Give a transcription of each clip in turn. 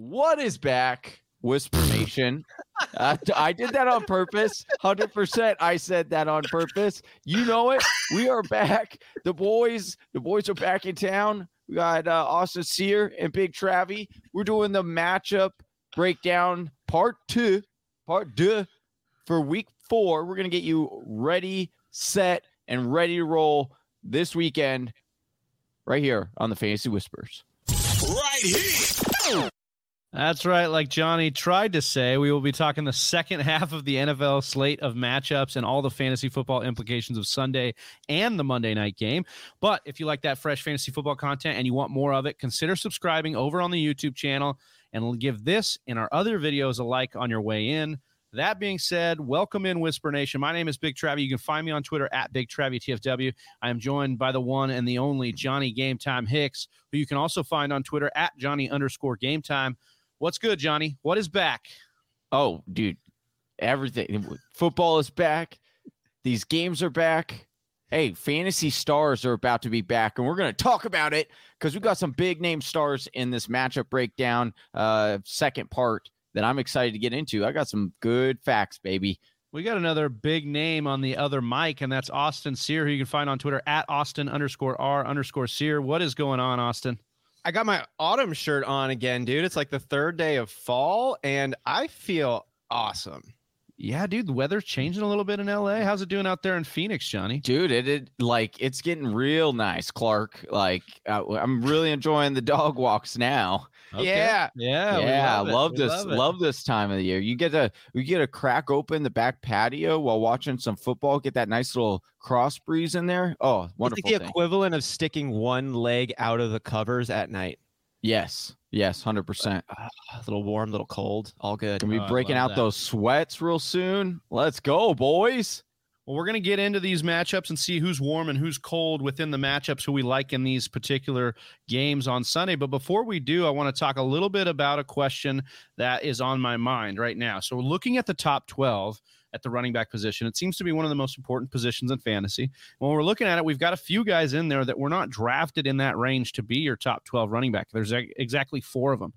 What is back? Whisper Nation. uh, I did that on purpose. 100%. I said that on purpose. You know it. We are back. The boys, the boys are back in town. We got uh, Austin Sear and Big Travie. We're doing the matchup breakdown part two, part two for week four. We're going to get you ready, set, and ready to roll this weekend right here on the Fantasy Whispers. Right here. That's right. Like Johnny tried to say, we will be talking the second half of the NFL slate of matchups and all the fantasy football implications of Sunday and the Monday night game. But if you like that fresh fantasy football content and you want more of it, consider subscribing over on the YouTube channel and give this and our other videos a like on your way in. That being said, welcome in Whisper Nation. My name is Big Travie. You can find me on Twitter at Big Travie TFW. I am joined by the one and the only Johnny Game Time Hicks, who you can also find on Twitter at Johnny underscore Game Time. What's good, Johnny? What is back? Oh, dude, everything. Football is back. These games are back. Hey, fantasy stars are about to be back, and we're going to talk about it because we got some big name stars in this matchup breakdown, uh, second part that I'm excited to get into. I got some good facts, baby. We got another big name on the other mic, and that's Austin Sear, who you can find on Twitter at Austin underscore R underscore Sear. What is going on, Austin? I got my autumn shirt on again, dude. It's like the third day of fall, and I feel awesome. Yeah, dude, the weather's changing a little bit in LA. How's it doing out there in Phoenix, Johnny? Dude, it, it like it's getting real nice, Clark. Like uh, I'm really enjoying the dog walks now. Okay. Yeah, yeah, yeah. love, love, this. Love, love, this time of the year. You get to we get to crack open the back patio while watching some football. Get that nice little cross breeze in there. Oh, wonderful! It's like the equivalent of sticking one leg out of the covers at night. Yes, yes, hundred percent. Uh, a little warm, a little cold, all good. Gonna be Oh, breaking out that. those sweats real soon. Let's go, boys. Well, we're going to get into these matchups and see who's warm and who's cold within the matchups, who we like in these particular games on Sunday. But before we do, I want to talk a little bit about a question that is on my mind right now. So, looking at the top 12 at the running back position. It seems to be one of the most important positions in fantasy. When we're looking at it, we've got a few guys in there that were not drafted in that range to be your top 12 running back. There's exactly four of them.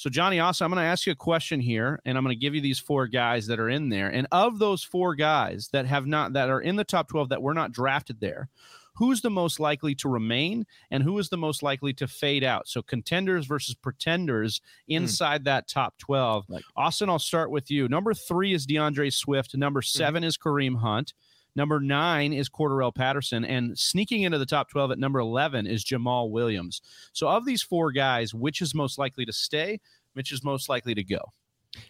So, Johnny Austin, I'm going to ask you a question here, and I'm going to give you these four guys that are in there. And of those four guys that have not that are in the top 12 that were not drafted there, who's the most likely to remain and who is the most likely to fade out? So, contenders versus pretenders hmm. inside that top 12. Like- Austin, I'll start with you. Number three is D'Andre Swift. Number hmm. 7 is Kareem Hunt. Number nine is Cordarrelle Patterson, and sneaking into the top 12 at number 11 is Jamaal Williams. So, of these four guys, which is most likely to stay? Which is most likely to go?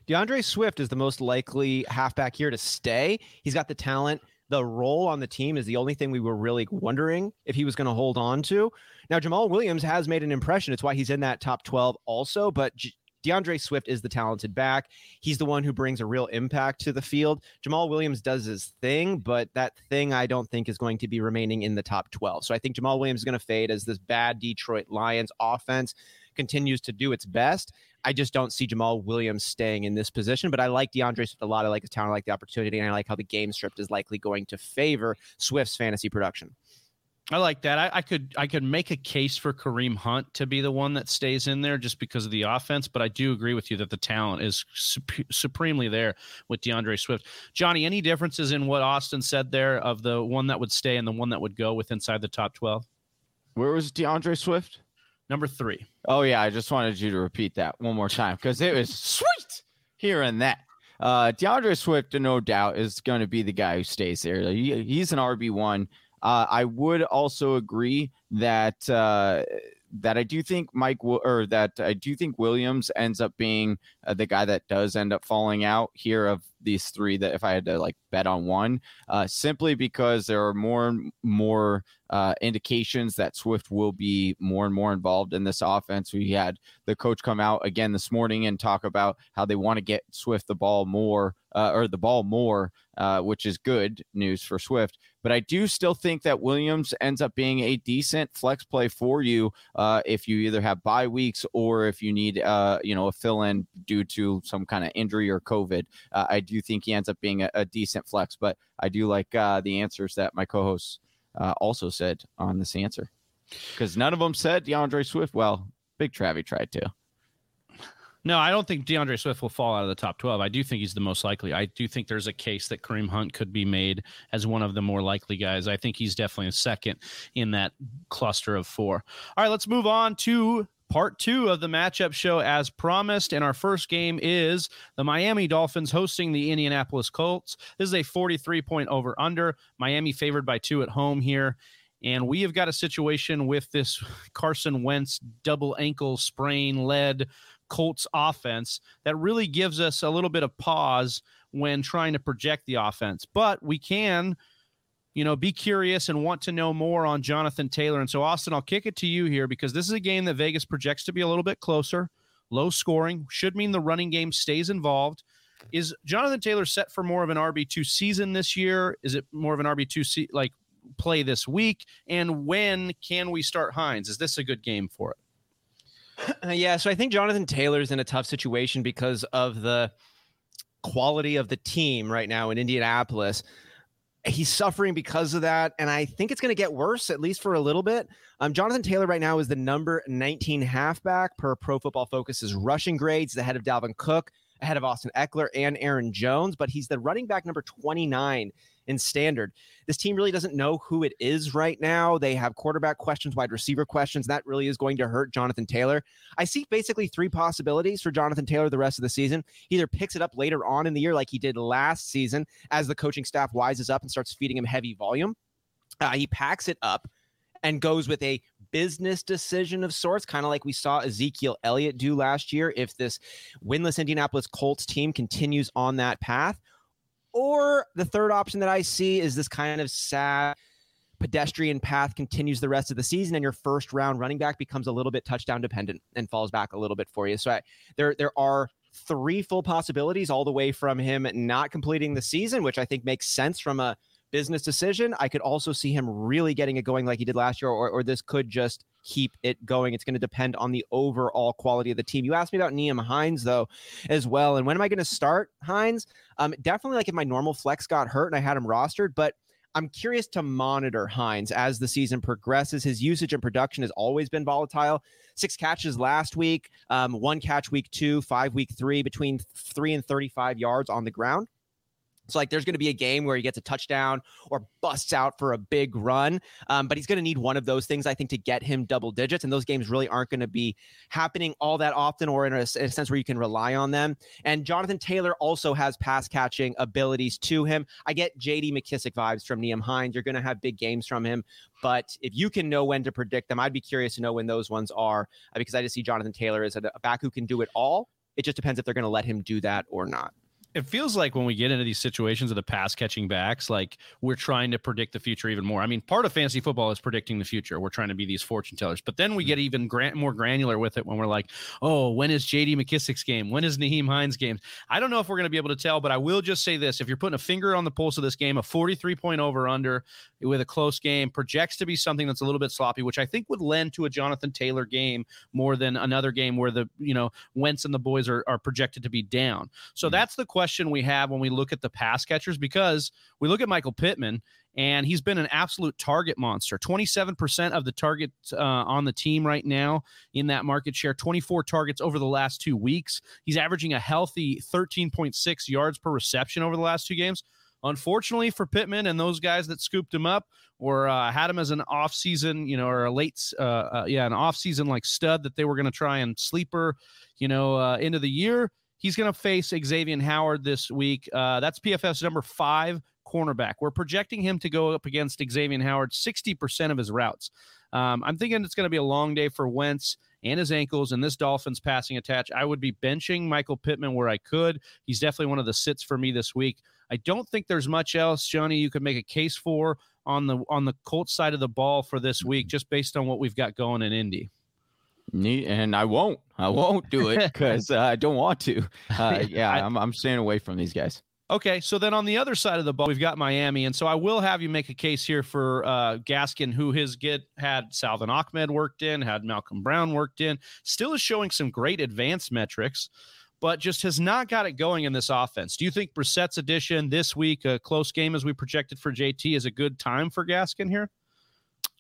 D'Andre Swift is the most likely halfback here to stay. He's got the talent. The role on the team is the only thing we were really wondering if he was going to hold on to. Now, Jamaal Williams has made an impression. It's why he's in that top 12 also, but J- D'Andre Swift is the talented back. He's the one who brings a real impact to the field. Jamaal Williams does his thing, but that thing I don't think is going to be remaining in the top 12. So I think Jamaal Williams is going to fade as this bad Detroit Lions offense continues to do its best. I just don't see Jamaal Williams staying in this position, but I like D'Andre Swift a lot. I like his talent, I like the opportunity, and I like how the game script is likely going to favor Swift's fantasy production. I like that. I, I could I could make a case for Kareem Hunt to be the one that stays in there just because of the offense, but I do agree with you that the talent is sup- supremely there with D'Andre Swift. Johnny, any differences in what Austin said there of the one that would stay and the one that would go with inside the top twelve? Where was D'Andre Swift? Number three. Oh yeah, I just wanted you to repeat that one more time because it was sweet hearing that. Uh, D'Andre Swift, no doubt, is going to be the guy who stays there. He, he's an RB one. Uh, I would also agree that uh, that I do think Mike or that I do think Williams ends up being uh, the guy that does end up falling out here of these three. That if I had to like bet on one, uh, simply because there are more and more uh, indications that Swift will be more and more involved in this offense. We had the coach come out again this morning and talk about how they want to get Swift the ball more uh, or the ball more, which is good news for Swift. But I do still think that Williams ends up being a decent flex play for you uh, if you either have bye weeks or if you need, uh, you know, a fill in due to some kind of injury or COVID. Uh, I do think he ends up being a, a decent flex. But I do like uh, the answers that my co-hosts uh, also said on this answer because none of them said D'Andre Swift. Well, Big Travie tried to. No, I don't think D'Andre Swift will fall out of the top 12. I do think he's the most likely. I do think there's a case that Kareem Hunt could be made as one of the more likely guys. I think he's definitely a second in that cluster of four. All right, let's move on to part two of the matchup show as promised. And our first game is the Miami Dolphins hosting the Indianapolis Colts. This is a 43 point over under. Miami favored by two at home here. And we have got a situation with this Carson Wentz double ankle sprain led Colts offense that really gives us a little bit of pause when trying to project the offense. But we can, you know, be curious and want to know more on Jonathan Taylor. And so, Austin, I'll kick it to you here because this is a game that Vegas projects to be a little bit closer, low scoring, should mean the running game stays involved. Is Jonathan Taylor set for more of an RB2 season this year? Is it more of an RB2 se- like play this week? And when can we start Hines? Is this a good game for it? yeah, so I think Jonathan Taylor's in a tough situation because of the quality of the team right now in Indianapolis. He's suffering because of that, and I think it's going to get worse at least for a little bit. Um, Jonathan Taylor right now is the number 19 halfback per Pro Football Focus's rushing grades, the head of Dalvin Cook, ahead of Austin Ekeler and Aaron Jones, but he's the running back number 29 in standard. This team really doesn't know who it is right now. They have quarterback questions, wide receiver questions. That really is going to hurt Jonathan Taylor. I see basically three possibilities for Jonathan Taylor the rest of the season. He either picks it up later on in the year, like he did last season, as the coaching staff wises up and starts feeding him heavy volume. Uh, he packs it up and goes with a business decision of sorts, kind of like we saw Ezekiel Elliott do last year. If this winless Indianapolis Colts team continues on that path, or the third option that I see is this kind of sad pedestrian path continues the rest of the season and your first round running back becomes a little bit touchdown dependent and falls back a little bit for you. So I, there there are three full possibilities all the way from him not completing the season, which I think makes sense from a business decision. I could also see him really getting it going like he did last year, or, or this could just keep it going. It's going to depend on the overall quality of the team. You asked me about Nyheim Hines, though, as well. And when am I going to start Hines? Um, definitely like if my normal flex got hurt and I had him rostered, but I'm curious to monitor Hines as the season progresses. His usage and production has always been volatile. Six catches last week, um, one catch week two, five week three, between three and 35 yards on the ground. So like there's going to be a game where he gets a touchdown or busts out for a big run, um, but he's going to need one of those things I think to get him double digits, and those games really aren't going to be happening all that often, or in a, in a, sense where you can rely on them. And Jonathan Taylor also has pass catching abilities to him. I get J.D. McKissic vibes from Nyheim Hines. You're going to have big games from him, but if you can know when to predict them, I'd be curious to know when those ones are uh, because I just see Jonathan Taylor as a back who can do it all. It just depends if they're going to let him do that or not it feels like when we get into these situations of the pass catching backs, like we're trying to predict the future even more. I mean, part of fantasy football is predicting the future. We're trying to be these fortune tellers, but then we get even grant more granular with it when we're like, oh, when is JD McKissic's game? When is Nyheim Hines' game? I don't know if we're going to be able to tell, but I will just say this: if you're putting a finger on the pulse of this game, a 43 point over under with a close game projects to be something that's a little bit sloppy, which I think would lend to a Jonathan Taylor game more than another game where the you know Wentz and the boys are are projected to be down. So mm-hmm. that's the question we have when we look at the pass catchers because we look at Michael Pittman and he's been an absolute target monster. 27% of the targets uh, on the team right now in that market share, 24 targets over the last two weeks. He's averaging a healthy 13.6 yards per reception over the last two games. Unfortunately for Pittman and those guys that scooped him up or uh, had him as an off-season, you know, or a late, uh, uh, yeah, an off-season like stud that they were going to try and sleeper, you know, uh, into the year He's going to face Xavier Howard this week. Uh, that's PFF's number five cornerback. We're projecting him to go up against Xavier Howard 60% of his routes. Um, I'm thinking it's going to be a long day for Wentz and his ankles and this Dolphins passing attach. I would be benching Michael Pittman where I could. He's definitely one of the sits for me this week. I don't think there's much else, Johnny, you could make a case for on the on the Colts side of the ball for this week, just based on what we've got going in Indy and I won't. I won't do it because uh, I don't want to. Uh, yeah, I, I'm I'm staying away from these guys. Okay, so then on the other side of the ball, we've got Miami, and so I will have you make a case here for uh, Gaskin, who has get had Salvon Ahmed worked in, had Malcolm Brown worked in, still is showing some great advanced metrics, but just has not got it going in this offense. Do you think Brissett's addition this week, a close game as we projected for JT, is a good time for Gaskin here?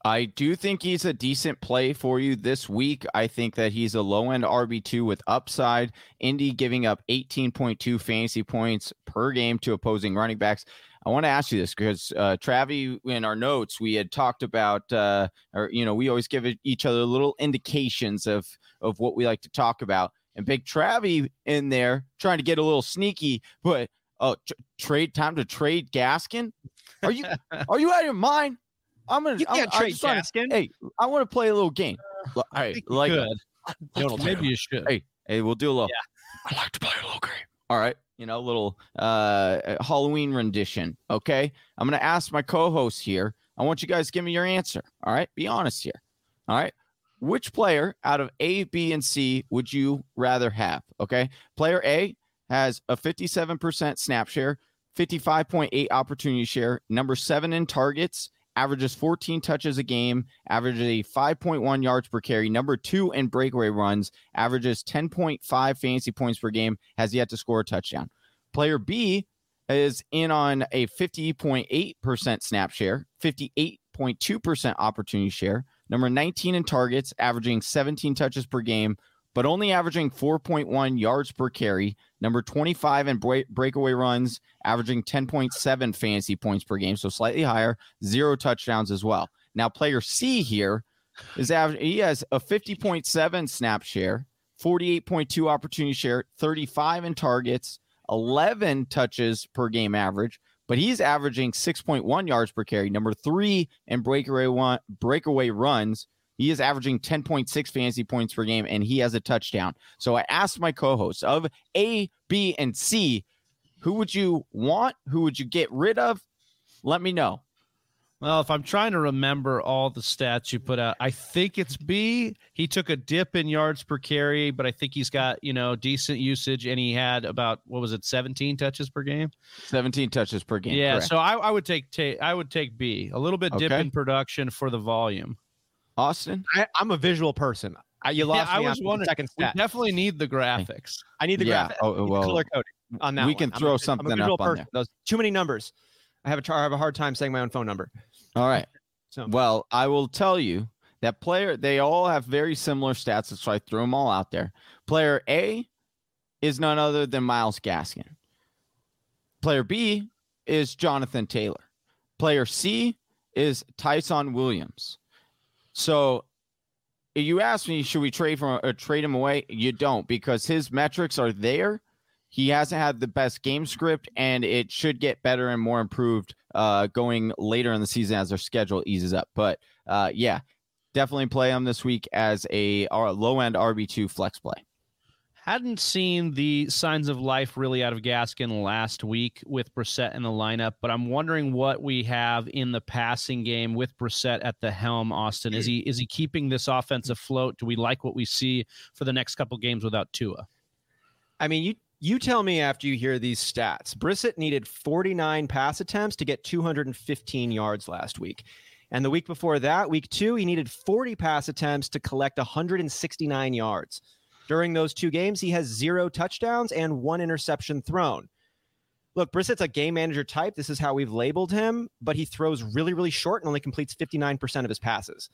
I do think he's a decent play for you this week. I think that he's a low end RB2 with upside. Indy giving up 18.2 fantasy points per game to opposing running backs. I want to ask you this because uh, Travi, in our notes, we had talked about, uh, or you know, we always give each other little indications of of what we like to talk about. And Big Travi in there trying to get a little sneaky, but oh, t- trade time to trade Gaskin. Are you are you out of your mind? I'm gonna. You I'm, can't I'm trade just trying to- Hey, I want to play a little game. All right, think you like could. Maybe you should. Hey, hey, we'll do a little. I like to play a little game. All right, you know, a little uh Halloween rendition. Okay, I'm gonna ask my co-host here. I want you guys to give me your answer. All right, be honest here. All right, which player out of A, B, and C would you rather have? Okay, player A has a 57% snap share, 55.8 opportunity share, number seven in targets, averages 14 touches a game, averages a 5.1 yards per carry, number two in breakaway runs, averages 10.5 fantasy points per game, has yet to score a touchdown. Player B is in on a 50.8% snap share, 58.2% opportunity share, number 19 in targets, averaging 17 touches per game, but only averaging 4.1 yards per carry, number 25 in break- breakaway runs, averaging 10.7 fantasy points per game, so slightly higher, zero touchdowns as well. Now, player C here is aver- he has a 50.7 snap share, 48.2 opportunity share, 35 in targets, 11 touches per game average, but he's averaging 6.1 yards per carry, number three in breakaway one, breakaway runs. He is averaging 10.6 fantasy points per game, and he has a touchdown. So I asked my co-hosts of A, B, and C, who would you want? Who would you get rid of? Let me know. Well, if I'm trying to remember all the stats you put out, I think it's B. He took a dip in yards per carry, but I think he's got, you know, decent usage and he had about what was it, 17 touches per game? 17 touches per game. yeah, correct. so I, I would take ta- I would take B. A little bit dip in production for the volume. Austin, I, I'm a visual person. I, you lost I me was on the wondering- second We stat. defineding need the graphics. I need the Yeah, graphic. oh, I need the well, color coding on that. we one. can I'm throw a- I'm a something visual up on person. Those too many numbers. I have a char- I have a hard time saying my own phone number. all right. So Well, I will tell you that player, they all have very similar stats. So I threw them all out there. Player A is none other than Myles Gaskin. Player B is Jonathan Taylor. Player C is Ty'Son Williams. So you ask me, should we trade from or trade him away? You don't because his metrics are there. He hasn't had the best game script, and it should get better and more improved uh, going later in the season as their schedule eases up. But uh, yeah, definitely play him this week as a low end RB two flex play. Hadn't seen the signs of life really out of Gaskin last week with Brissett in the lineup, but I'm wondering what we have in the passing game with Brissett at the helm. Austin, is he is he keeping this offense afloat? Do we like what we see for the next couple games without Tua? I mean, you you tell me after you hear these stats. Brissett needed 49 pass attempts to get 215 yards last week. And the week before that, week two, he needed 40 pass attempts to collect 169 yards. During those two games, he has zero touchdowns and one interception thrown. Look, Brissett's a game manager type. This is how we've labeled him, but he throws really, really short and only completes 59% of his passes.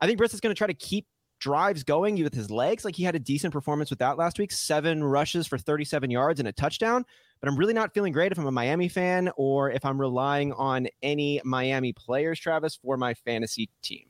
I think Brissett's going to try to keep drives going with his legs. Like he had a decent performance with that last week, seven rushes for 37 yards and a touchdown. But I'm really not feeling great if I'm a Miami fan or if I'm relying on any Miami players, Travis, for my fantasy team.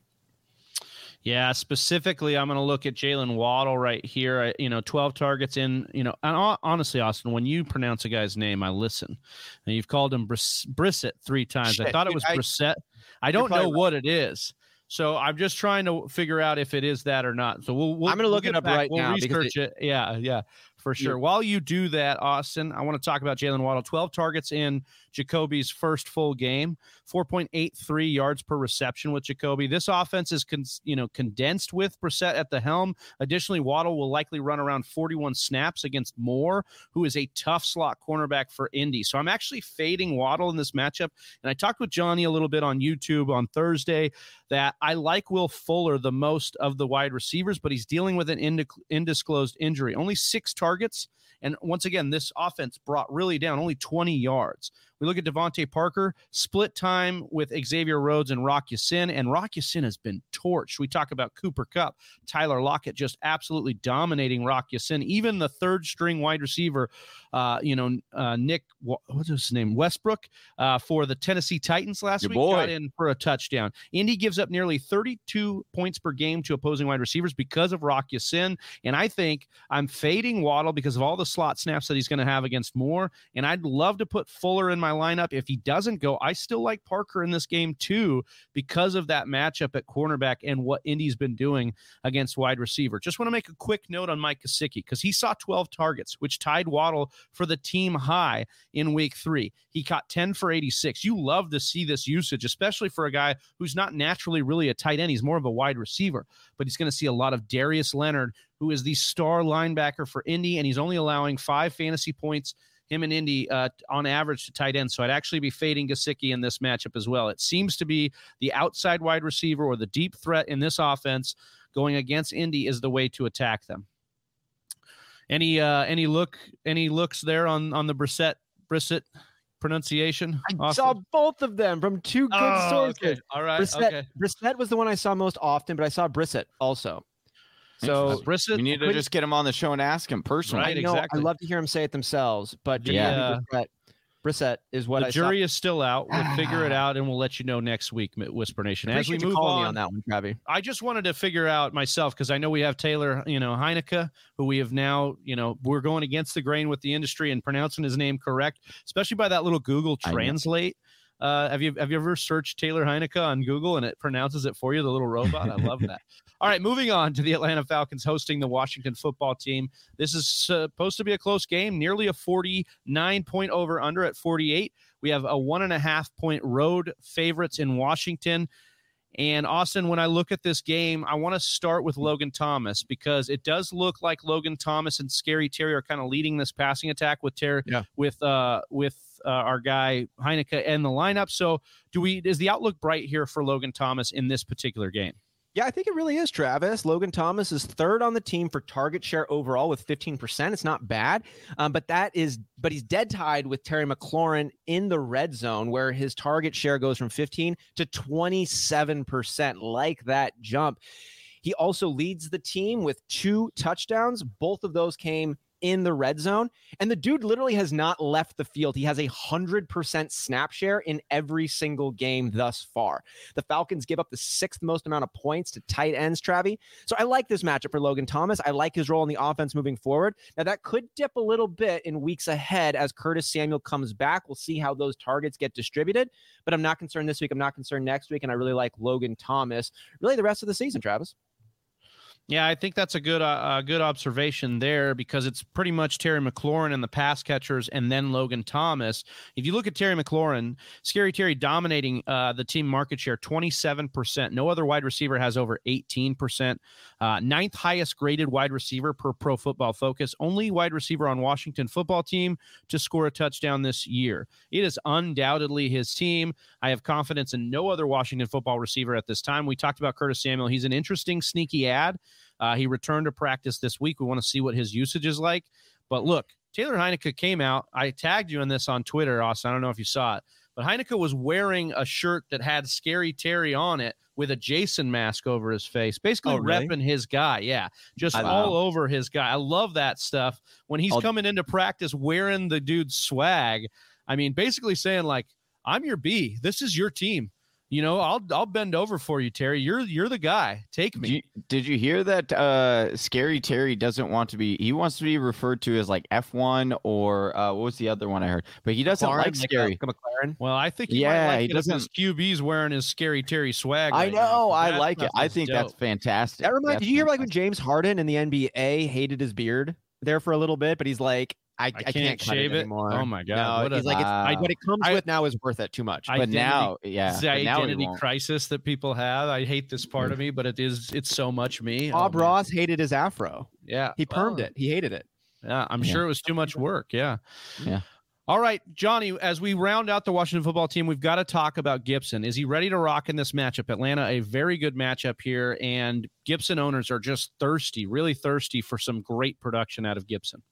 Yeah, specifically, I'm going to look at Jaylen Waddle right here. I, you know, 12 targets in. You know, and honestly, Austin, when you pronounce a guy's name, I listen. And you've called him Briss- Brissett three times. I thought it was I- Brissett. I don't know right. what it is. So I'm just trying to figure out if it is that or not. So we'll, we'll I'm gonna we'll look it up back. right we'll now research it. Yeah, yeah, for sure. While you do that, Austin, I want to talk about Jaylen Waddle. 12 targets in Jacoby's first full game, 4.83 yards per reception with Jacoby. This offense is con- you know condensed with Brissett at the helm. Additionally, Waddle will likely run around 41 snaps against Moore, who is a tough slot cornerback for Indy. So I'm actually fading Waddle in this matchup. And I talked with Johnny a little bit on YouTube on Thursday that I like Will Fuller the most of the wide receivers, but he's dealing with an ind- undisclosed injury. Only six targets. And once again, this offense brought really down only 20 yards. We look at DeVante Parker, split time with Xavier Rhodes and Rock Ya-Sin, and Rock Ya-Sin has been torched. We talk about Cooper Kupp, Tyler Lockett just absolutely dominating Rock Ya-Sin. Even the third string wide receiver, uh, you know, uh, Nick, what's his name? Westbrook uh, for the Tennessee Titans last Your week boy. got in for a touchdown. Indy gives up nearly 32 points per game to opposing wide receivers because of Rock Ya-Sin. And I think I'm fading Waddle because of all the slot snaps that he's going to have against Moore. And I'd love to put Fuller in my lineup. If he doesn't go, I still like Parker in this game too because of that matchup at cornerback and what Indy's been doing against wide receiver. Just want to make a quick note on Mike Gesicki because he saw 12 targets, which tied Waddle for the team high in week three. He caught 10 for 86. You love to see this usage, especially for a guy who's not naturally really a tight end. He's more of a wide receiver, but he's going to see a lot of Darius Leonard, who is the star linebacker for Indy, and he's only allowing five fantasy points. Him and Indy uh, on average to tight end. So I'd actually be fading Gesicki in this matchup as well. It seems to be the outside wide receiver or the deep threat in this offense going against Indy is the way to attack them. Any uh any look any looks there on on the Brissett Brissett pronunciation? I Austin? saw both of them from two good Oh, sources. okay. All right. Brissett, Okay. Brissett was the one I saw most often, but I saw Brissett also. So Brissett. We need to just get him on the show and ask him personally. Right, I know exactly. I love to hear him say it themselves, but The, Jacoby uh, Brissett, Brissett is what the I jury is still out. We'll figure it out, and we'll let you know next week, Whisper Nation. As we you move on, me on that one, Travi. I just wanted to figure out myself because I know we have Taylor, you know, Heinicke, who we have now, you know, we're going against the grain with the industry and pronouncing his name correct, especially by that little Google I. Translate. Uh, have you have you ever searched Taylor Heinicke on Google and it pronounces it for you, the little robot? I love that. All right, moving on to the Atlanta Falcons hosting the Washington football team. This is supposed to be a close game, nearly a 49 point over under at 48. We have a one and a half point road favorites in Washington. And Austin, when I look at this game, I want to start with Logan Thomas because it does look like Logan Thomas and Scary Terry are kind of leading this passing attack with Terry Yeah. with uh with uh, our guy Heinicke and the lineup. So, do we is the outlook bright here for Logan Thomas in this particular game? Yeah, I think it really is, Travis. Logan Thomas is third on the team for target share overall with 15%. It's not bad, um, but that is, but he's dead tied with Terry McLaurin in the red zone, where his target share goes from 15 to 27%. Like that jump. He also leads the team with two touchdowns. Both of those came in the red zone. And the dude literally has not left the field. He has a 100% snap share in every single game thus far. The Falcons give up the sixth most amount of points to tight ends, Travi. So I like this matchup for Logan Thomas. I like his role in the offense moving forward. Now, that could dip a little bit in weeks ahead as Curtis Samuel comes back. We'll see how those targets get distributed, but I'm not concerned this week. I'm not concerned next week. And I really like Logan Thomas really the rest of the season, Travis. Yeah, I think that's a good uh, uh, good observation there because it's pretty much Terry McLaurin and the pass catchers, and then Logan Thomas. If you look at Terry McLaurin, Scary Terry dominating uh, the team market share, twenty seven percent. No other wide receiver has over eighteen percent. Uh, ninth highest graded wide receiver per Pro Football Focus. Only wide receiver on Washington Football Team to score a touchdown this year. It is undoubtedly his team. I have confidence in no other Washington football receiver at this time. We talked about Curtis Samuel. He's an interesting, sneaky ad. Uh, he returned to practice this week. We want to see what his usage is like. But look, Taylor Heinicke came out. I tagged you in this on Twitter, Austin. I don't know if you saw it, but Heinicke was wearing a shirt that had Scary Terry on it with a Jason mask over his face, basically Oh, really? repping his guy. Yeah, just I all over his guy. I love that stuff. When he's I'll- coming into practice wearing the dude's swag, I mean, basically saying like, "I'm your B. This is your team." You know, I'll I'll bend over for you, Terry. You're you're the guy. Take me. Did you, did you hear that uh, Scary Terry doesn't want to be he wants to be referred to as like F1 or uh, what was the other one I heard? But he doesn't McLaurin, like like, Scary. uh, McLaren. Well, I think he Yeah, might like he it if his doesn't- QB's wearing his scary Terry swag. I right now, know, 'cause I like it. I is think that's fantastic. That reminds. That's Did you hear like when. James Harden in the NBA hated his beard there for a little bit, but he's like, I, I, can't can't, shave it it. anymore. Oh my God, No, what a- like, it's, I, what it comes I- with now is worth it too much. But identity- now, yeah, the identity crisis that people have. I hate this part of mm. me, but it is it's so much me. Oh Bob Oh, man. Ross hated his afro. Yeah. He permed well, it. He hated it. Yeah, I'm Yeah. sure it was too much work. Yeah. Yeah. All right, Johnny, as we round out the Washington football team, we've got to talk about Gibson. Is he ready to rock in this matchup? Atlanta, a very good matchup here, and Gibson owners are just thirsty, really thirsty for some great production out of Gibson.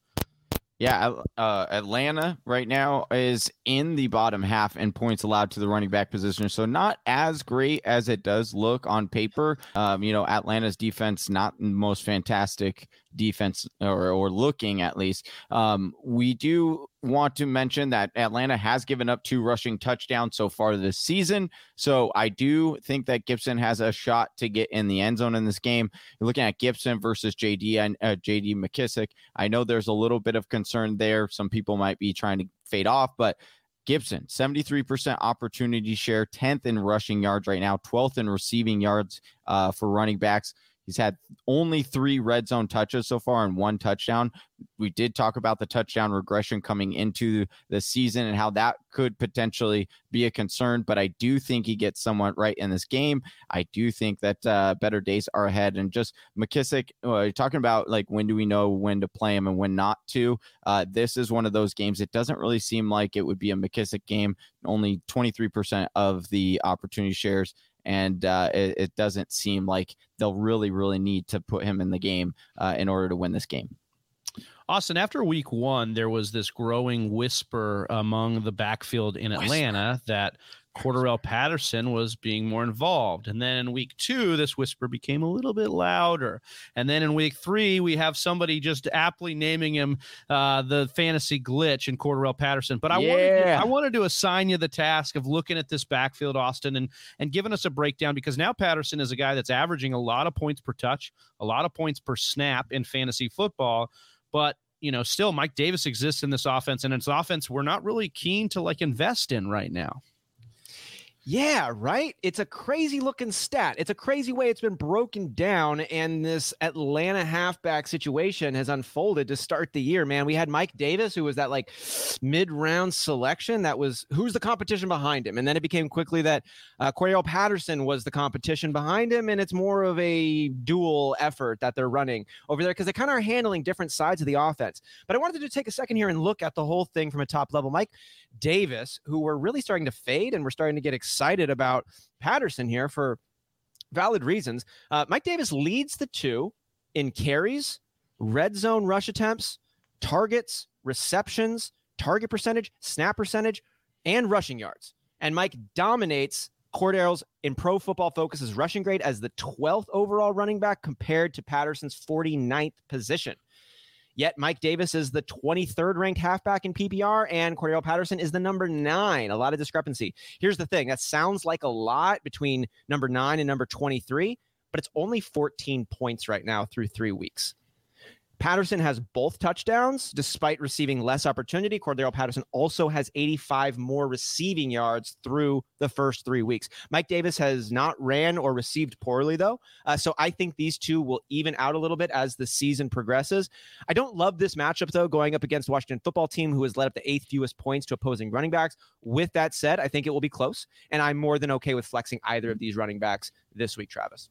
Yeah, uh, Atlanta right now is in the bottom half in points allowed to the running back position. So not as great as it does look on paper. Um, you know, Atlanta's defense not most fantastic defense or, or looking at least. Um, we do want to mention that Atlanta has given up two rushing touchdowns so far this season. So I do think that Gibson has a shot to get in the end zone in this game. You're looking at Gibson versus JD and uh, JD McKissic. I know there's a little bit of concern there. Some people might be trying to fade off, but Gibson, 73% opportunity share, 10th in rushing yards right now, 12th in receiving yards uh, for running backs. He's had only three red zone touches so far and one touchdown. We did talk about the touchdown regression coming into the season and how that could potentially be a concern, but I do think he gets somewhat right in this game. I do think that uh, better days are ahead. And just McKissic, uh, talking about like when do we know when to play him and when not to. Uh, this is one of those games. It doesn't really seem like it would be a McKissic game. Only 23% of the opportunity shares and uh, it, it, doesn't seem like they'll really, really need to put him in the game uh, in order to win this game. Austin, after week one, there was this growing whisper among the backfield in Atlanta whisper. that Cordarrelle Patterson was being more involved. And then in week two, this whisper became a little bit louder. And then in week three, we have somebody just aptly naming him uh, the fantasy glitch in Cordarrelle Patterson. But I yeah. wanted to, I wanted to assign you the task of looking at this backfield, Austin, and and giving us a breakdown because now Patterson is a guy that's averaging a lot of points per touch, a lot of points per snap in fantasy football. But you know, still Mike Davis exists in this offense, and it's offense we're not really keen to like invest in right now. Yeah, right. It's a crazy looking stat. It's a crazy way it's been broken down, and this Atlanta halfback situation has unfolded to start the year. Man, we had Mike Davis, who was that like mid round selection. That was who's the competition behind him, and then it became quickly that uh, Patterson was the competition behind him, and it's more of a dual effort that they're running over there because they kind of are handling different sides of the offense. But I wanted to take a second here and look at the whole thing from a top level. Mike Davis, who we're really starting to fade, and we're starting to get excited excited about Patterson here for valid reasons. Uh, Mike Davis leads the two in carries, red zone rush attempts, targets, receptions, target percentage, snap percentage, and rushing yards. And Mike dominates Cordarrelle's in Pro Football Focus's rushing grade as the 12th overall running back compared to Patterson's 49th position. Yet Mike Davis is the 23rd ranked halfback in PPR, and Cordarrelle Patterson is the number nine. A lot of discrepancy. Here's the thing that sounds like a lot between number nine and number 23, but it's only 14 points right now through three weeks. Patterson has both touchdowns despite receiving less opportunity. Cordarrelle Patterson also has 85 more receiving yards through the first three weeks. Mike Davis has not ran or received poorly, though. Uh, so I think these two will even out a little bit as the season progresses. I don't love this matchup, though, going up against Washington football team, who has led up the eighth fewest points to opposing running backs. With that said, I think it will be close, and I'm more than okay with flexing either of these running backs this week, Travis.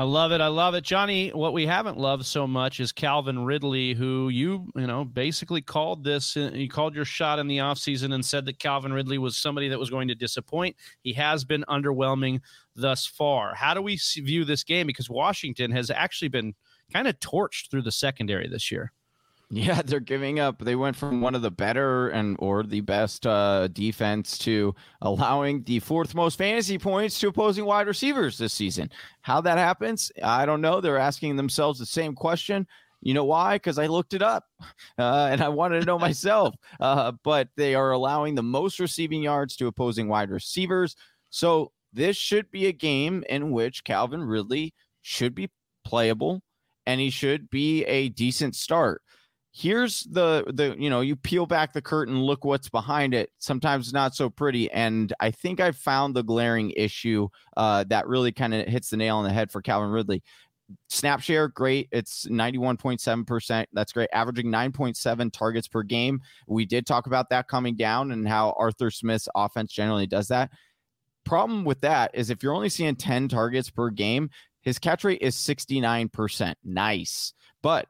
I love it. I love it. Johnny, what we haven't loved so much is Calvin Ridley, who you, you know, basically called this, uh, you called your shot in the offseason and said that Calvin Ridley was somebody that was going to disappoint. He has been underwhelming thus far. How do we view this game? Because Washington has actually been kind of torched through the secondary this year. Yeah, they're giving up. They went from one of the better and or the best uh, defense to allowing the fourth most fantasy points to opposing wide receivers this season. How that happens, I don't know. They're asking themselves the same question. You know why? Because I looked it up uh, and I wanted to know myself. Uh, but they are allowing the most receiving yards to opposing wide receivers. So this should be a game in which Calvin Ridley should be playable and he should be a decent start here's the the you know you peel back the curtain look what's behind it. Sometimes not so pretty and i think i found the glaring issue uh, that really kind of hits the nail on the head for calvin ridley. Snap share great it's 91.7% that's great averaging 9.7 targets per game. We did talk about that coming down and how arthur smith's offense generally does that. Problem with that is if you're only seeing 10 targets per game his catch rate is 69% nice. But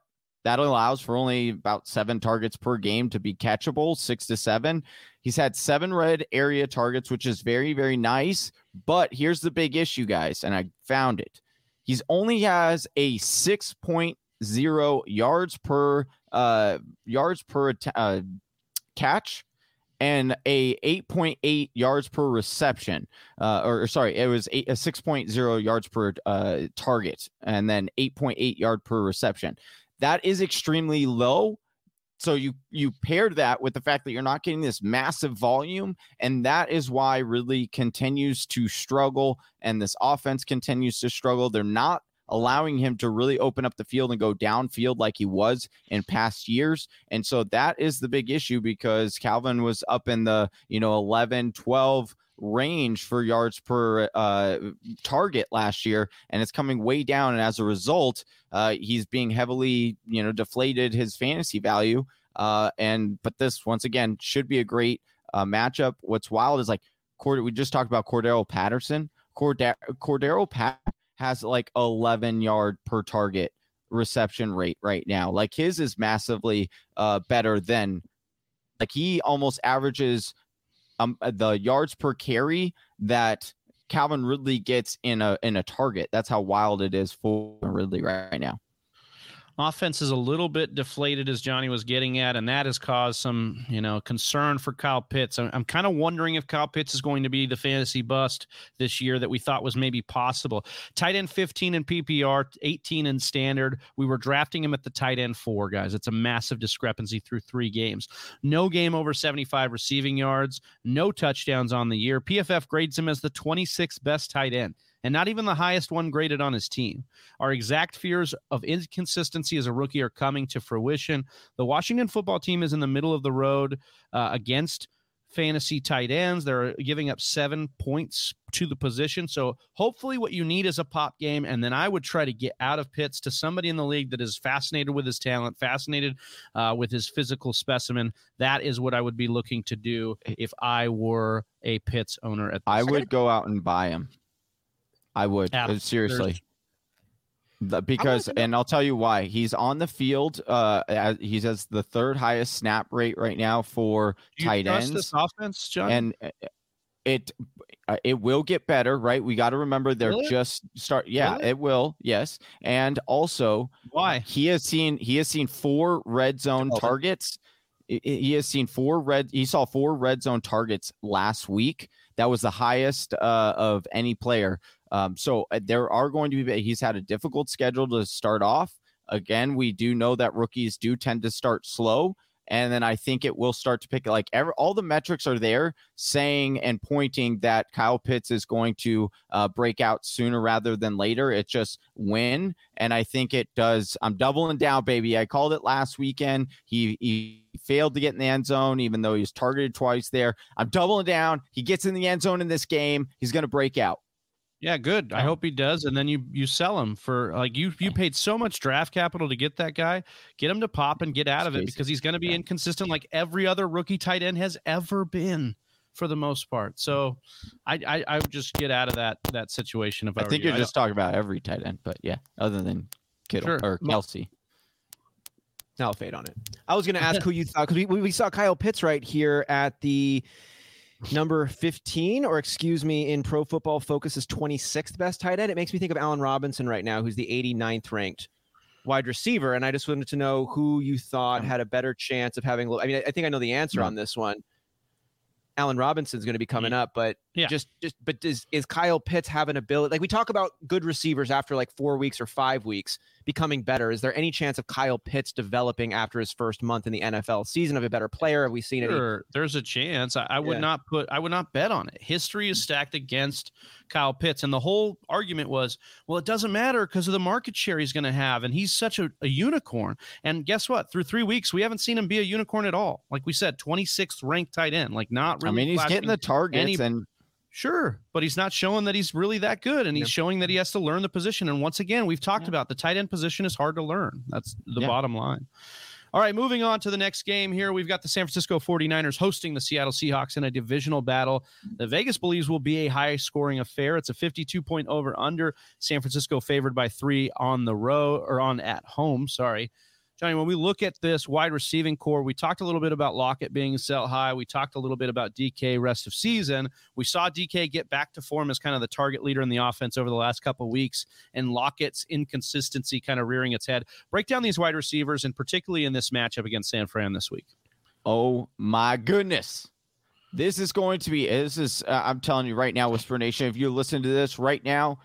that allows for only about seven targets per game to be catchable, six to seven. He's had seven red area targets, which is very, very nice. But here's the big issue, guys, and I found it. He's only has a 6.0 yards per uh, yards per uh, catch and a 8.8 yards per reception uh, or, or sorry it was eight, a 6.0 yards per uh, target and then 8.8 yard per reception that is extremely low. So you you paired that with the fact that you're not getting this massive volume and that is why really continues to struggle and this offense continues to struggle. They're not allowing him to really open up the field and go downfield like he was in past years. And so that is the big issue because calvin was up in the you know 11 12 range for yards per uh, target last year and it's coming way down and as a result uh, he's being heavily you know deflated his fantasy value uh, and but this once again should be a great uh, matchup. What's wild is like Cord- we just talked about cordarrelle patterson. Corda- cordarrelle pat has like 11 yard per target reception rate right now. Like his is massively uh better than like he almost averages um the yards per carry that Calvin Ridley gets in a in a target. That's how wild it is for Ridley right now. Offense is a little bit deflated as Johnny was getting at, and that has caused some, you know, concern for Kyle Pitts. I'm, I'm kind of wondering if Kyle Pitts is going to be the fantasy bust this year that we thought was maybe possible. Tight end 15 in PPR, 18 in standard. We were drafting him at the tight end four, guys. It's a massive discrepancy through three games. No game over 75 receiving yards, no touchdowns on the year. PFF grades him as the 26th best tight end and not even the highest one graded on his team. Our exact fears of inconsistency as a rookie are coming to fruition. The Washington football team is in the middle of the road uh, against fantasy tight ends. They're giving up seven points to the position. So hopefully, what you need is a pop game. And then I would try to get out of Pitts to somebody in the league that is fascinated with his talent, fascinated uh, with his physical specimen. That is what I would be looking to do if I were a Pitts owner at I would go out and buy him. I would uh, seriously. Because wanted to know- and I'll tell you why he's on the field uh as, he's has the third highest snap rate right now for tight ends this offense, John? and uh, it uh, it will get better right we got to remember they're it? just start yeah Really? it will yes and also Why? he has seen he has seen four red zone Delta. targets he has seen four red he saw four red zone targets last week that was the highest uh, of any player um, so uh, there are going to be he's had a difficult schedule to start off again we do know that rookies do tend to start slow and then I think it will start to pick like every, all the metrics are there saying and pointing that Kyle Pitts is going to uh, break out sooner rather than later. It's just when, and I think it does. I'm doubling down, baby. I called it last weekend. He he failed to get in the end zone, even though he was targeted twice there. I'm doubling down. He gets in the end zone in this game. He's going to break out. Yeah, good. I um hope he does. And then you you sell him for like you you paid so much draft capital to get that guy. Get him to pop and get out of it Space. because he's going to be Yeah. inconsistent like every other rookie tight end has ever been for the most part. So I I, I would just get out of that that situation if I, I think you. you're I just talking about every tight end, but yeah, other than Kittle Sure. or Kelce. Now I'll fade on it. I was going to ask who you thought because we, we we saw Kyle Pitts right here at the number 15, or excuse me, in Pro Football Focus's 26th best tight end. It makes me think of Allen Robinson right now, who's the 89th ranked wide receiver. And I just wanted to know who you thought had a better chance of having. I mean, I think I know the answer Yeah. on this one. Allen Robinson's going to be coming up, but Yeah. just just but is is Kyle Pitts have an ability? Like we talk about good receivers after like four weeks or five weeks becoming better. Is there any chance of Kyle Pitts developing after his first month in the NFL season of a better player? Have we seen it? Sure, there's a chance. I, I would Yeah. not put. I would not bet on it. History is stacked against Kyle Pitts, and the whole argument was, well, it doesn't matter because of the market share he's going to have, and he's such a, a unicorn. And guess what? Through three weeks, we haven't seen him be a unicorn at all. Like we said, 26th ranked tight end. Like not really. I mean, he's getting the targets, any- and Sure, but he's not showing that he's really that good, and he's Yep. showing that he has to learn the position. And once again, we've talked Yeah. about the tight end position is hard to learn. That's the Yeah. bottom line. All right, moving on to the next game here. We've got the San Francisco 49ers hosting the Seattle Seahawks in a divisional battle. The Vegas believes will be a high scoring affair. It's a 52 point over under. San Francisco favored by three on the road or on at home. Sorry. Johnny, when we look at this wide receiving core, we talked a little bit about Lockett being set high. We talked a little bit about DK rest of season. We saw DK get back to form as kind of the target leader in the offense over the last couple weeks, and Lockett's inconsistency kind of rearing its head. Break down these wide receivers, and particularly in this matchup against San Fran this week. Oh my goodness. This is going to be, this is, uh, I'm telling you right now, Whisper Nation, if you listen to this right now,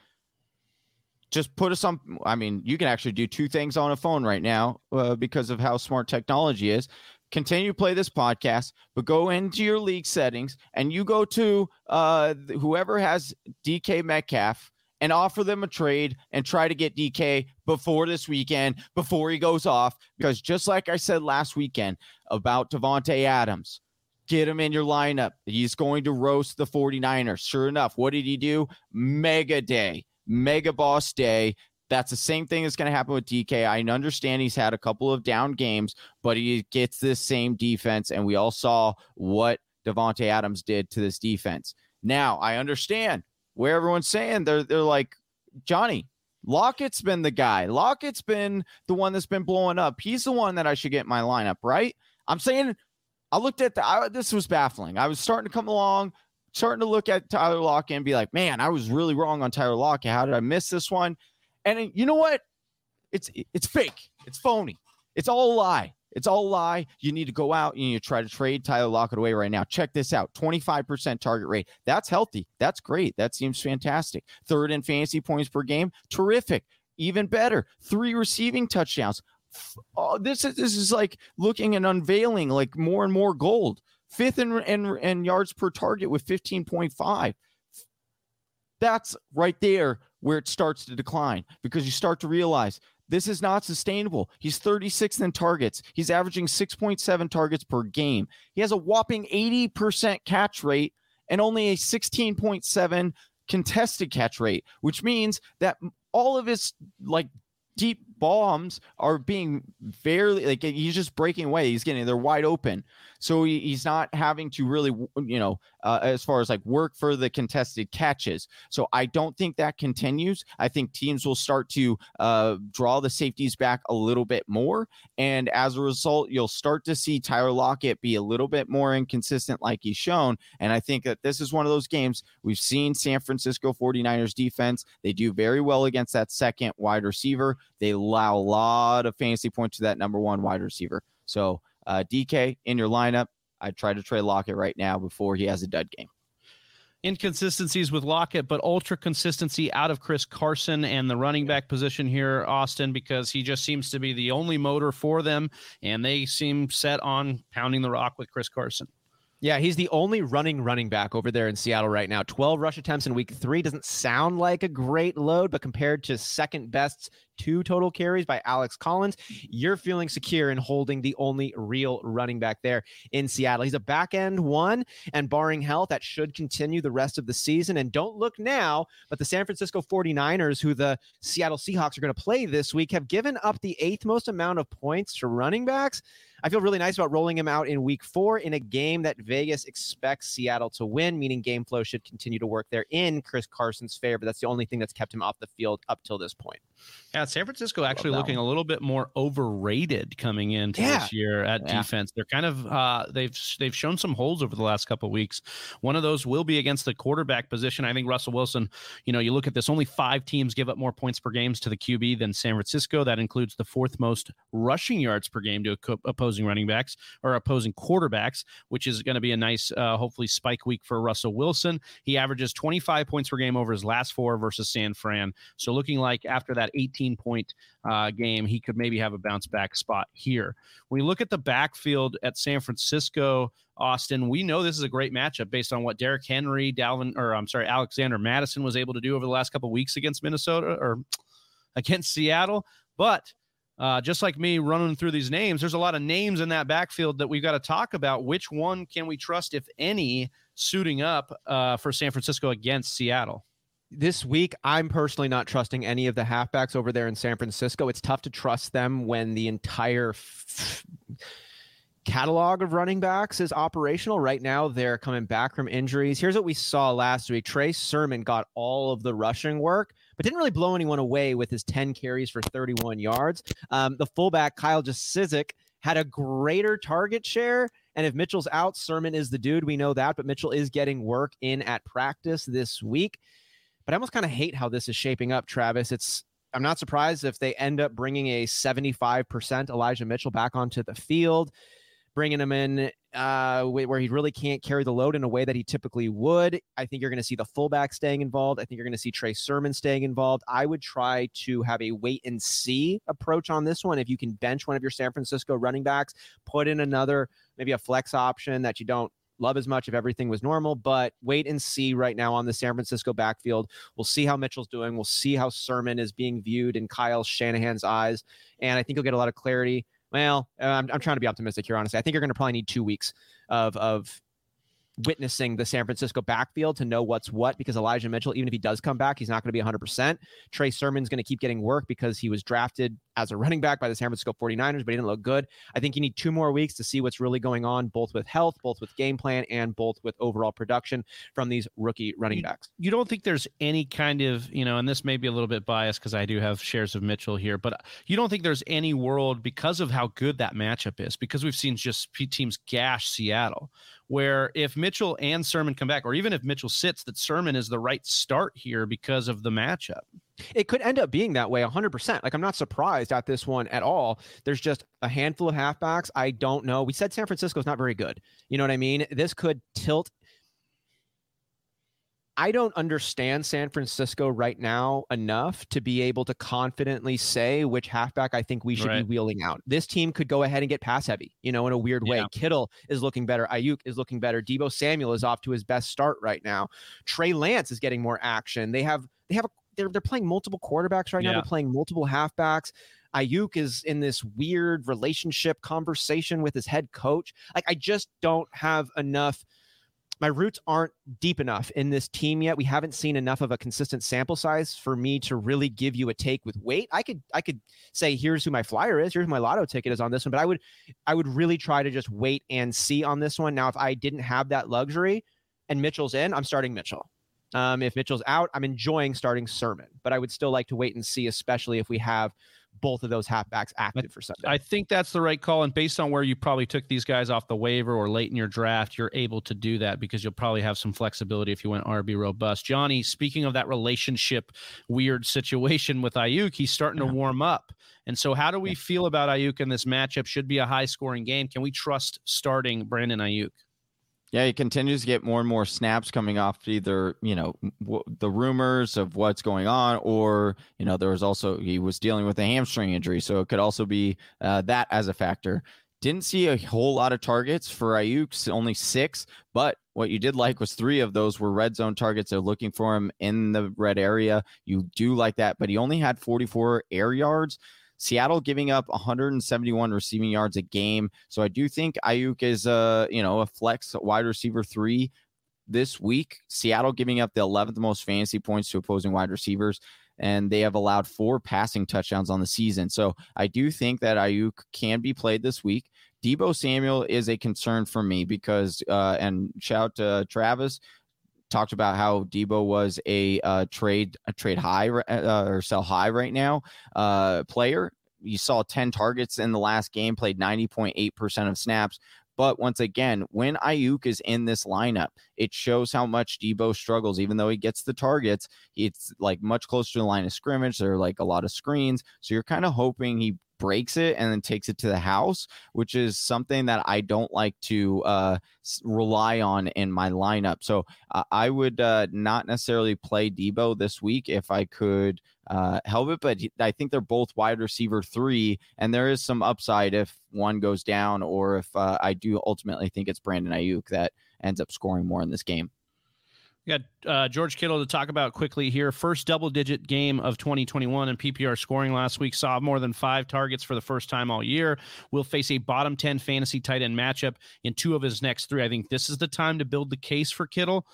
just put us on. I mean, you can actually do two things on a phone right now uh, because of how smart technology is. Continue to play this podcast, but go into your league settings and you go to uh, whoever has DK Metcalf and offer them a trade and try to get DK before this weekend, before he goes off. Because just like I said last weekend about Davante Adams, get him in your lineup. He's going to roast the 49ers. Sure enough, what did he do? Mega day mega boss day. That's the same thing that's going to happen with DK. I understand he's had a couple of down games, but he gets this same defense, and we all saw what Davante Adams did to this defense. Now I understand where everyone's saying they're they're like Johnny Lockett's been the guy. Lockett's been the one that's been blowing up. He's the one that I should get my lineup right. I'm saying I looked at the I, this was baffling. I was starting to come along starting to look at Tyler Lockett and be like, man, I was really wrong on Tyler Lockett. How did I miss this one? And you know what? It's it's fake. It's phony. It's all a lie. It's all a lie. You need to go out and you try to trade Tyler Lockett away right now. Check this out 25% target rate. That's healthy. That's great. That seems fantastic. Third in fantasy points per game. Terrific. Even better. Three receiving touchdowns. Oh, this is this is like looking and unveiling like more and more gold fifth in, in, in yards per target with 15.5. That's right there where it starts to decline because you start to realize this is not sustainable. He's 36th in targets. He's averaging 6.7 targets per game. He has a whopping 80% catch rate and only a 16.7 contested catch rate, which means that all of his like deep bombs are being fairly like he's just breaking away. He's getting they're wide open. So he, he's not having to really, you know, uh, as far as like work for the contested catches. So I don't think that continues. I think teams will start to uh, draw the safeties back a little bit more. And as a result, you'll start to see Tyler Lockett be a little bit more inconsistent, like he's shown. And I think that this is one of those games we've seen San Francisco 49ers defense. They do very well against that second wide receiver. They allow a lot of fantasy points to that number one wide receiver. So, uh, DK in your lineup. I'd try to trade Lockett right now before he has a dud game. Inconsistencies with Lockett, but ultra consistency out of Chris Carson and the running back position here, Austin, because he just seems to be the only motor for them, and they seem set on pounding the rock with Chris Carson. Yeah, he's the only running running back over there in Seattle right now. 12 rush attempts in week three doesn't sound like a great load, but compared to second best two total carries by Alex Collins, you're feeling secure in holding the only real running back there in Seattle. He's a back end one, and barring health, that should continue the rest of the season. And don't look now, but the San Francisco 49ers, who the Seattle Seahawks are going to play this week, have given up the eighth most amount of points to running backs. I feel really nice about rolling him out in week four in a game that Vegas expects Seattle to win, meaning game flow should continue to work there in Chris Carson's favor. But that's the only thing that's kept him off the field up till this point. Yeah, San Francisco actually looking one. a little bit more overrated coming into yeah. this year at yeah. defense. They're kind of uh, they've they've shown some holes over the last couple weeks. One of those will be against the quarterback position. I think Russell Wilson. You know, you look at this, only five teams give up more points per games to the QB than San Francisco. That includes the fourth most rushing yards per game to opposing running backs or opposing quarterbacks, which is going to be a nice, uh, hopefully, spike week for Russell Wilson. He averages 25 points per game over his last four versus San Fran. So looking like after that 18 point uh, game, he could maybe have a bounce back spot here. When we look at the backfield at San Francisco, Austin, we know this is a great matchup based on what Derrick Henry, Dalvin, or I'm sorry, Alexander Mattison was able to do over the last couple weeks against Minnesota or against Seattle. But uh, just like me running through these names, there's a lot of names in that backfield that we've got to talk about. Which one can we trust, if any, suiting up uh, for San Francisco against Seattle? This week, I'm personally not trusting any of the halfbacks over there in San Francisco. It's tough to trust them when the entire f- catalog of running backs is operational. Right now, they're coming back from injuries. Here's what we saw last week Trey Sermon got all of the rushing work, but didn't really blow anyone away with his 10 carries for 31 yards. Um, the fullback, Kyle Juszczyk, had a greater target share. And if Mitchell's out, Sermon is the dude. We know that, but Mitchell is getting work in at practice this week. But I almost kind of hate how this is shaping up, Travis. It's I'm not surprised if they end up bringing a 75% Elijah Mitchell back onto the field, bringing him in uh, where he really can't carry the load in a way that he typically would. I think you're going to see the fullback staying involved. I think you're going to see Trey Sermon staying involved. I would try to have a wait and see approach on this one. If you can bench one of your San Francisco running backs, put in another, maybe a flex option that you don't love as much if everything was normal, but wait and see right now on the San Francisco backfield. We'll see how Mitchell's doing. We'll see how Sermon is being viewed in Kyle Shanahan's eyes. And I think you'll get a lot of clarity. Well, I'm, I'm trying to be optimistic here, honestly. I think you're going to probably need two weeks of, of witnessing the San Francisco backfield to know what's what because Elijah Mitchell, even if he does come back, he's not going to be 100%. Trey Sermon's going to keep getting work because he was drafted as a running back by the San Francisco 49ers, but he didn't look good. I think you need two more weeks to see what's really going on, both with health, both with game plan, and both with overall production from these rookie running you, backs. You don't think there's any kind of, you know, and this may be a little bit biased because I do have shares of Mitchell here, but you don't think there's any world because of how good that matchup is, because we've seen just teams gash Seattle where if Mitchell and Sermon come back, or even if Mitchell sits, that Sermon is the right start here because of the matchup. It could end up being that way 100%. Like, I'm not surprised at this one at all. There's just a handful of halfbacks. I don't know. We said San Francisco's not very good. You know what I mean? This could tilt I don't understand San Francisco right now enough to be able to confidently say which halfback I think we should right. be wheeling out. This team could go ahead and get pass heavy, you know, in a weird way. Yeah. Kittle is looking better. Aiyuk is looking better. Deebo Samuel is off to his best start right now. Trey Lance is getting more action. They have they have a they're they're playing multiple quarterbacks right now. They're playing multiple halfbacks. Aiyuk is in this weird relationship conversation with his head coach. Like I just don't have enough my roots aren't deep enough in this team yet. We haven't seen enough of a consistent sample size for me to really give you a take with weight. I could I could say here's who my flyer is, here's my lotto ticket is on this one, but I would I would really try to just wait and see on this one. Now, if I didn't have that luxury and Mitchell's in, I'm starting Mitchell. Um, if Mitchell's out, I'm enjoying starting Sermon, but I would still like to wait and see, especially if we have both of those halfbacks active for Sunday. I think that's the right call. And based on where you probably took these guys off the waiver or late in your draft, you're able to do that because you'll probably have some flexibility if you went RB robust. Johnny, speaking of that relationship weird situation with Aiyuk, he's starting to warm up. And so, how do we feel about Aiyuk in this matchup? Should be a high scoring game. Can we trust starting Brandon Aiyuk? Yeah, he continues to get more and more snaps coming off either, you know, w- the rumors of what's going on, or, you know, there was also, he was dealing with a hamstring injury. So it could also be uh, that as a factor. Didn't see a whole lot of targets for Aiyuk, only six, but what you did like was three of those were red zone targets. They're looking for him in the red area. You do like that, but he only had 44 air yards. Seattle giving up 171 receiving yards a game. So I do think Aiyuk is a, you know, a flex wide receiver three this week. Seattle giving up the 11th most fantasy points to opposing wide receivers and they have allowed four passing touchdowns on the season. So I do think that Aiyuk can be played this week. Deebo Samuel is a concern for me because, uh, and shout to Travis, talked about how Deebo was a uh, trade a trade high uh, or sell high right now uh, player. You saw 10 targets in the last game, played 90.8% of snaps. But once again, when Aiyuk is in this lineup, it shows how much Deebo struggles. Even though he gets the targets, it's like much closer to the line of scrimmage. There are like a lot of screens. So you're kind of hoping he breaks it and then takes it to the house, which is something that I don't like to uh, rely on in my lineup. So uh, I would uh, not necessarily play Deebo this week if I could uh, help it, but I think they're both wide receiver three, and there is some upside if one goes down or if uh, I do ultimately think it's Brandon Aiyuk that ends up scoring more in this game. We got uh, George Kittle to talk about quickly here. First double digit game of 2021 in PPR scoring last week. Saw more than five targets for the first time all year. Will face a bottom 10 fantasy tight end matchup in two of his next three. I think this is the time to build the case for Kittle.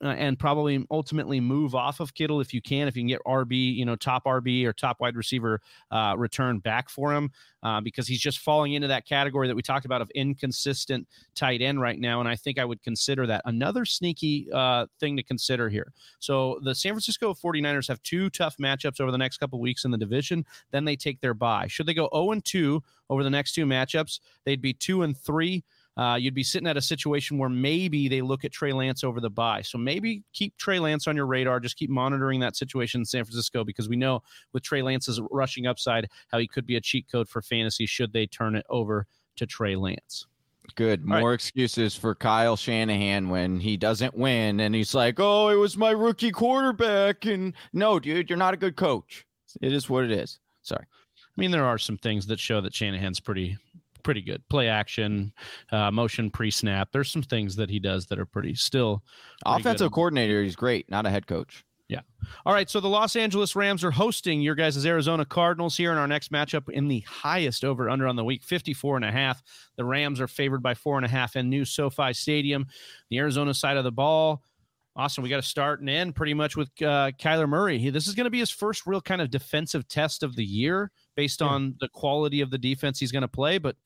And probably ultimately move off of Kittle if you can, if you can get RB, you know, top RB or top wide receiver uh, return back for him, uh, because he's just falling into that category that we talked about of inconsistent tight end right now. And I think I would consider that another sneaky uh, thing to consider here. So the San Francisco 49ers have two tough matchups over the next couple weeks in the division. Then they take their bye. Should they go 0 and 2 over the next two matchups, they'd be 2 and 3 uh, you'd be sitting at a situation where maybe they look at Trey Lance over the bye. So maybe keep Trey Lance on your radar. Just keep monitoring that situation in San Francisco because we know with Trey Lance's rushing upside how he could be a cheat code for fantasy should they turn it over to Trey Lance. Good. More right. excuses for Kyle Shanahan when he doesn't win and he's like, oh, it was my rookie quarterback. And no, dude, you're not a good coach. It is what it is. Sorry. I mean, there are some things that show that Shanahan's pretty pretty good. Play action, uh, motion pre snap. There's some things that he does that are pretty still. Pretty Offensive good. coordinator, he's great, not a head coach. Yeah. All right. So the Los Angeles Rams are hosting your guys' Arizona Cardinals here in our next matchup in the highest over under on the week, 54 and a half. The Rams are favored by four and a half in new SoFi Stadium. The Arizona side of the ball. Awesome. We got to start and end pretty much with uh, Kyler Murray. He, this is going to be his first real kind of defensive test of the year based yeah. on the quality of the defense he's going to play. But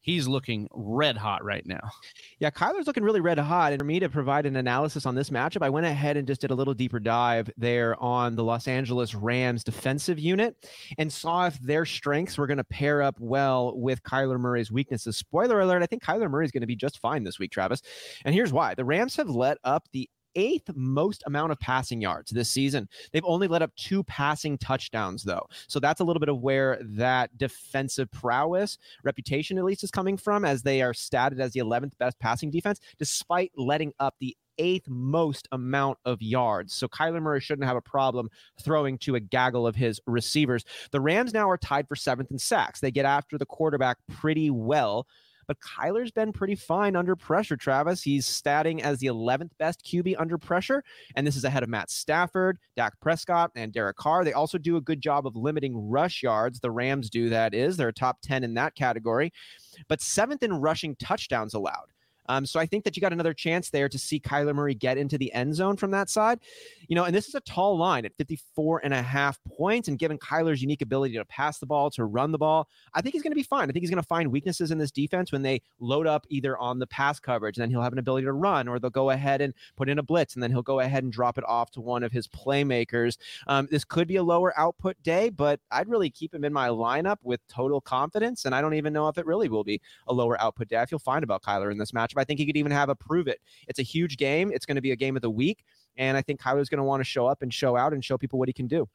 he's looking red hot right now. Yeah, Kyler's looking really red hot. And for me to provide an analysis on this matchup, I went ahead and just did a little deeper dive there on the Los Angeles Rams defensive unit and saw if their strengths were going to pair up well with Kyler Murray's weaknesses. Spoiler alert, I think Kyler Murray is going to be just fine this week, Travis. And here's why the Rams have let up the eighth most amount of passing yards this season. They've only let up two passing touchdowns, though. So that's a little bit of where that defensive prowess reputation, at least, is coming from, as they are statted as the 11th best passing defense, despite letting up the eighth most amount of yards. So Kyler Murray shouldn't have a problem throwing to a gaggle of his receivers. The Rams now are tied for seventh in sacks. They get after the quarterback pretty well. But Kyler's been pretty fine under pressure, Travis. He's statting as the 11th best QB under pressure. And this is ahead of Matt Stafford, Dak Prescott, and Derek Carr. They also do a good job of limiting rush yards. The Rams do that is. They're top 10 in that category. But seventh in rushing touchdowns allowed. Um, so I think that you got another chance there to see Kyler Murray get into the end zone from that side. You know, and this is a tall line at 54 and a half points. And given Kyler's unique ability to pass the ball, to run the ball, I think he's going to be fine. I think he's going to find weaknesses in this defense when they load up either on the pass coverage, and then he'll have an ability to run, or they'll go ahead and put in a blitz, and then he'll go ahead and drop it off to one of his playmakers. Um, this could be a lower output day, but I'd really keep him in my lineup with total confidence. And I don't even know if it really will be a lower output day. I feel fine about Kyler in this matchup. I think he could even have a prove it. It's a huge game. It's going to be a game of the week. And I think Kyler's going to want to show up and show out and show people what he can do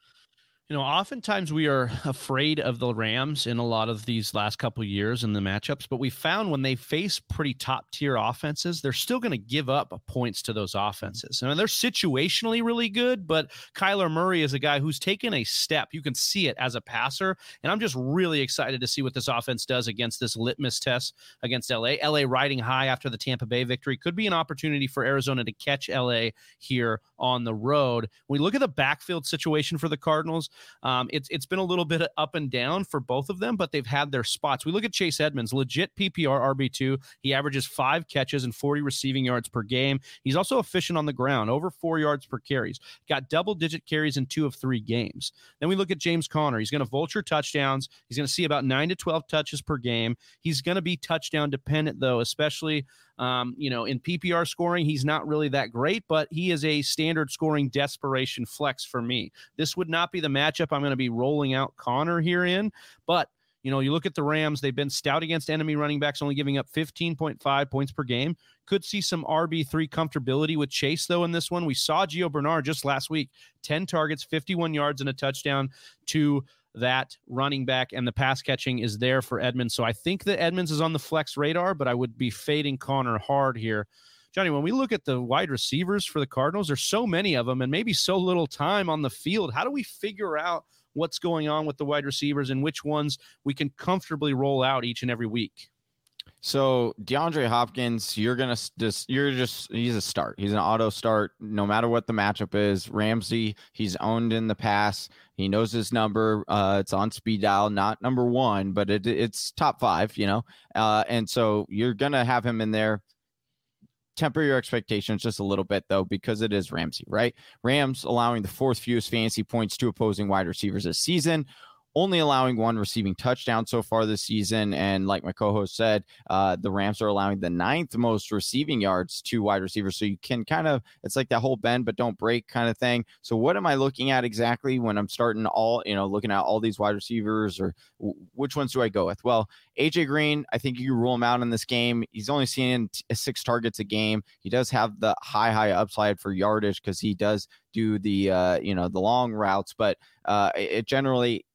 you know, oftentimes we are afraid of the Rams in a lot of these last couple years in the matchups, but we found when they face pretty top tier offenses, they're still going to give up points to those offenses. I mean, they're situationally really good, but Kyler Murray is a guy who's taken a step. You can see it as a passer, and I'm just really excited to see what this offense does against this litmus test against LA. LA riding high after the Tampa Bay victory could be an opportunity for Arizona to catch LA here on the road. When we look at the backfield situation for the Cardinals, um, it's it's been a little bit up and down for both of them, but they've had their spots. We look at Chase Edmonds, legit PPR RB two. He averages five catches and 40 receiving yards per game. He's also efficient on the ground, over four yards per carries. Got double digit carries in two of three games. Then we look at James Conner. He's going to vulture touchdowns. He's going to see about nine to 12 touches per game. He's going to be touchdown dependent though, especially um, you know, in PPR scoring, he's not really that great, but he is a standard scoring desperation flex for me. This would not be the matchup I'm going to be rolling out Conner here in, but you know, you look at the Rams, they've been stout against enemy running backs, only giving up 15.5 points per game. Could see some RB3 comfortability with Chase, though, in this one. We saw Gio Bernard just last week 10 targets, 51 yards, and a touchdown to that running back and the pass catching is there for Edmonds. So I think that Edmonds is on the flex radar, but I would be fading Conner hard here. Johnny, when we look at the wide receivers for the Cardinals, there's so many of them and maybe so little time on the field. How do we figure out what's going on with the wide receivers and which ones we can comfortably roll out each and every week? So DeAndre Hopkins, you're gonna just you're just he's a start. He's an auto start no matter what the matchup is. Ramsey, he's owned in the past. He knows his number. Uh, it's on speed dial, not number one, but it, it's top five. You know, uh, and so you're gonna have him in there. temper your expectations just a little bit though, because it is Ramsey, right? Rams allowing the fourth fewest fantasy points to opposing wide receivers this season only allowing one receiving touchdown so far this season. And like my co host said, uh, the Rams are allowing the ninth most receiving yards to wide receivers. So you can kind of, it's like that whole bend but don't break kind of thing. So what am I looking at exactly when I'm starting all, you know, looking at all these wide receivers or w- which ones do I go with? Well, AJ Green, I think you rule him out in this game. He's only seeing t- six targets a game. He does have the high, high upside for yardage because he does do the, uh, you know, the long routes, but uh, it generally,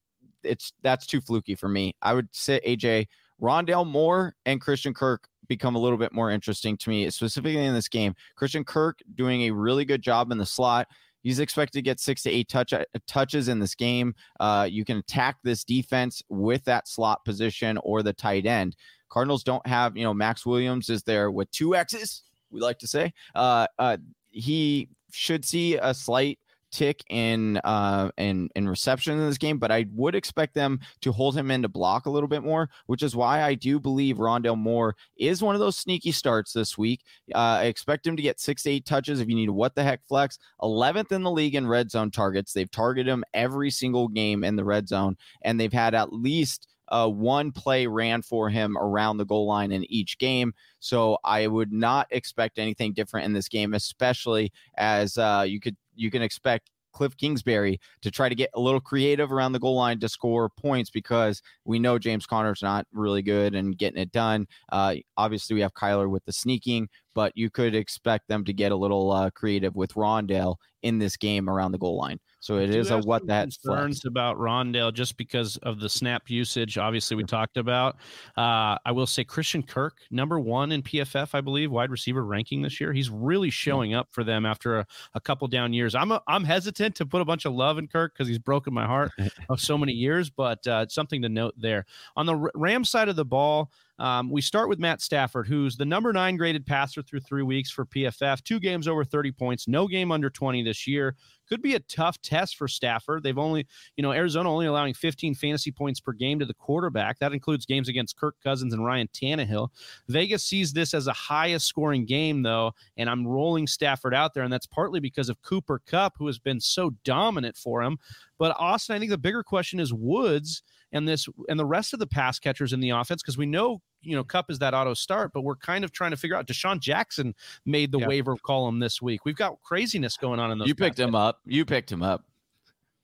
it's that's too fluky for me. I would sit AJ Rondale Moore and Christian Kirk become a little bit more interesting to me, specifically in this game. Christian Kirk doing a really good job in the slot. He's expected to get six to eight touch, uh, touches in this game. Uh, you can attack this defense with that slot position or the tight end. Cardinals don't have, you know, Maxx Williams is there with two X's, we like to say. Uh, uh, he should see a slight tick in uh in in reception in this game, but I would expect them to hold him in to block a little bit more, which is why I do believe Rondale Moore is one of those sneaky starts this week. Uh, I expect him to get six to eight touches if you need what the heck flex. 11th in the league in red zone targets. They've targeted him every single game in the red zone, and they've had at least uh, one play ran for him around the goal line in each game. So I would not expect anything different in this game, especially as uh, you could you can expect Cliff Kingsbury to try to get a little creative around the goal line to score points because we know James Conner's not really good and getting it done. Uh, obviously, we have Kyler with the sneaking, but you could expect them to get a little uh, creative with Rondale in this game around the goal line. So it is a what that concerns about Rondale just because of the snap usage. Obviously, we talked about. Uh, I will say Christian Kirk, number one in PFF, I believe, wide receiver ranking this year. He's really showing up for them after a, a couple down years. I'm a, I'm hesitant to put a bunch of love in Kirk because he's broken my heart of so many years, but uh, it's something to note there. On the Ram side of the ball. Um, we start with Matt Stafford, who's the number nine graded passer through three weeks for PFF, two games over 30 points, no game under 20 this year. Could be a tough test for Stafford. They've only, you know, Arizona only allowing 15 fantasy points per game to the quarterback. That includes games against Kirk Cousins and Ryan Tannehill. Vegas sees this as a highest scoring game, though, and I'm rolling Stafford out there, and that's partly because of Cooper Kupp, who has been so dominant for him. But Austin, I think the bigger question is Woods and this and the rest of the pass catchers in the offense because we know you know Kupp is that auto start, but we're kind of trying to figure out. DeSean Jackson made the yep. waiver column this week. We've got craziness going on in those. You picked him up. You picked him up.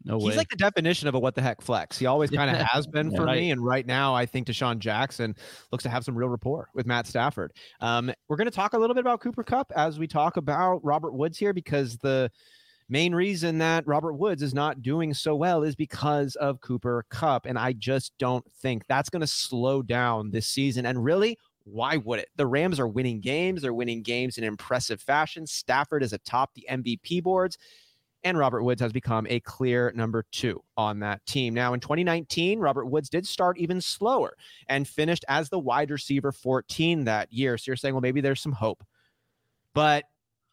No He's way. like the definition of a what the heck flex. He always kind of has been for right. me. And right now, I think DeSean Jackson looks to have some real rapport with Matt Stafford. Um, we're going to talk a little bit about Cooper Kupp as we talk about Robert Woods here because the main reason that Robert Woods is not doing so well is because of Cooper Kupp. And I just don't think that's going to slow down this season. And really, why would it? The Rams are winning games. They're winning games in impressive fashion. Stafford is atop the MVP boards. And Robert Woods has become a clear number two on that team. Now, in 2019, Robert Woods did start even slower and finished as the wide receiver 14 that year. So you're saying, well, maybe there's some hope. But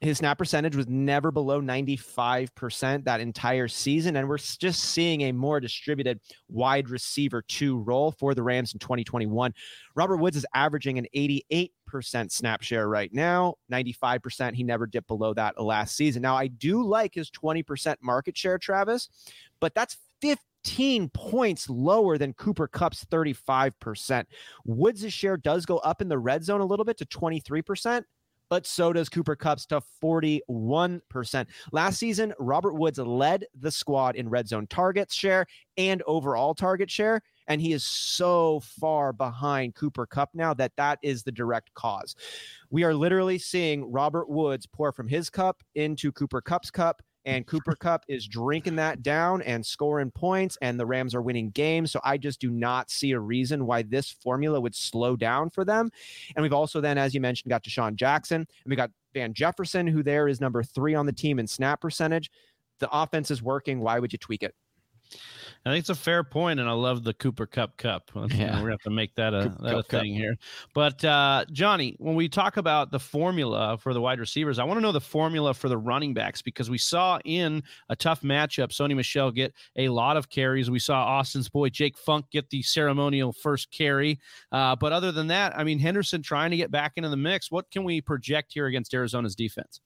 his snap percentage was never below 95% that entire season. And we're just seeing a more distributed wide receiver two role for the Rams in 2021. Robert Woods is averaging an 88% snap share right now, 95%. He never dipped below that last season. Now, I do like his 20% market share, Travis, but that's 15 points lower than Cooper Kupp's 35%. Woods' share does go up in the red zone a little bit to 23% but so does Cooper Kupp's to 41%. Last season, Robert Woods led the squad in red zone targets share and overall target share. And he is so far behind Cooper Kupp now that that is the direct cause. We are literally seeing Robert Woods pour from his cup into Cooper Kupp's cup and Cooper Kupp is drinking that down and scoring points, and the Rams are winning games. So I just do not see a reason why this formula would slow down for them. And we've also then, as you mentioned, got DeSean Jackson, and we got Van Jefferson, who there is number three on the team in snap percentage. The offense is working. Why would you tweak it? I think it's a fair point, and I love the Cooper Kupp Cup. You know, Yeah. we're gonna have to make that a, that a Kupp Cup. thing here. But uh, Johnny, when we talk about the formula for the wide receivers, I want to know the formula for the running backs because we saw in a tough matchup, Sony Michel get a lot of carries. We saw Austin's boy Jake Funk get the ceremonial first carry. Uh, but other than that, I mean Henderson trying to get back into the mix. What can we project here against Arizona's defense?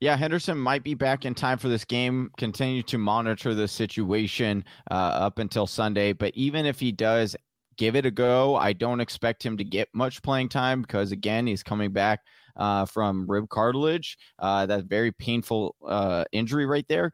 Yeah, Henderson might be back in time for this game. Continue to monitor the situation uh, up until Sunday. But even if he does give it a go, I don't expect him to get much playing time because, again, he's coming back uh, from rib cartilage. Uh, that very painful uh, injury right there.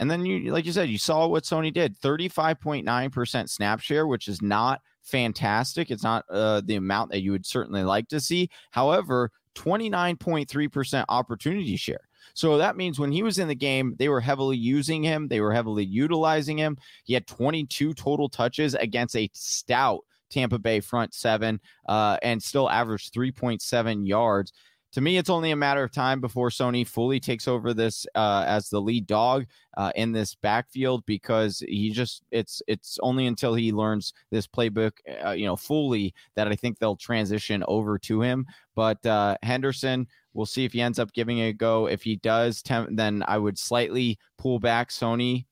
And then you, like you said, you saw what Sony did 35.9% snap share, which is not fantastic. It's not uh, the amount that you would certainly like to see. However, 29.3% opportunity share. So that means when he was in the game, they were heavily using him, they were heavily utilizing him. He had 22 total touches against a stout Tampa Bay front seven uh, and still averaged 3.7 yards. To me, it's only a matter of time before Sony fully takes over this uh, as the lead dog uh, in this backfield because he just it's it's only until he learns this playbook, uh, you know, fully that I think they'll transition over to him. But uh, Henderson, we'll see if he ends up giving it a go. If he does, then I would slightly pull back Sony.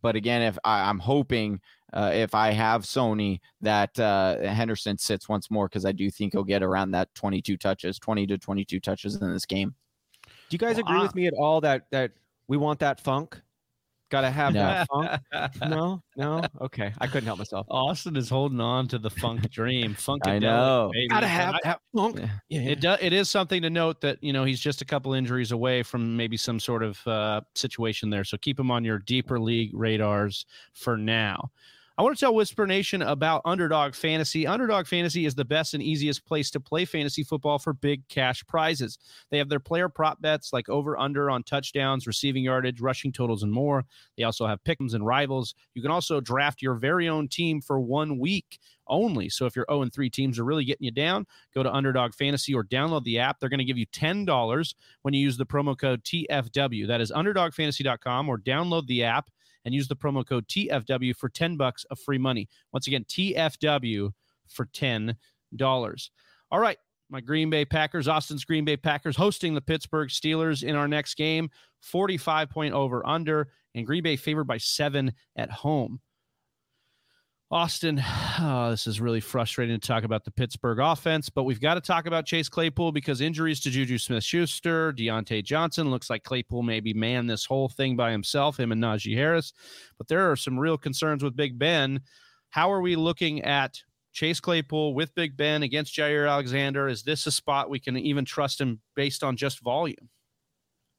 But again, if I, I'm hoping uh, if I have Sony that uh, Henderson sits once more because I do think he'll get around that 22 touches, 20 to 22 touches in this game. Do you guys Well, agree I- with me at all that that we want that funk? Got to have No. that funk. No, no. Okay, I couldn't help myself. Austin is holding on to the funk dream. Funk I know. Got to have I- that funk. Yeah. Yeah, It does. It is something to note that you know he's just a couple injuries away from maybe some sort of uh, situation there. So keep him on your deeper league radars for now. I want to tell Whisper Nation about Underdog Fantasy. Underdog Fantasy is the best and easiest place to play fantasy football for big cash prizes. They have their player prop bets like over under on touchdowns, receiving yardage, rushing totals, and more. They also have pick'ems and rivals. You can also draft your very own team for one week only. So if your 0 and 3 teams are really getting you down, go to Underdog Fantasy or download the app. They're going to give you $10 when you use the promo code TFW. That is underdogfantasy.com or download the app and use the promo code TFW for 10 bucks of free money. Once again, TFW for $10. All right, my Green Bay Packers, Austin's Green Bay Packers hosting the Pittsburgh Steelers in our next game, 45 point over under, and Green Bay favored by seven at home. Austin, oh, this is really frustrating to talk about the Pittsburgh offense, but we've got to talk about Chase Claypool because injuries to Juju Smith Schuster, Diontae Johnson. Looks like Claypool maybe man this whole thing by himself, him and Najee Harris. But there are some real concerns with Big Ben. How are we looking at Chase Claypool with Big Ben against Jaire Alexander? Is this a spot we can even trust him based on just volume?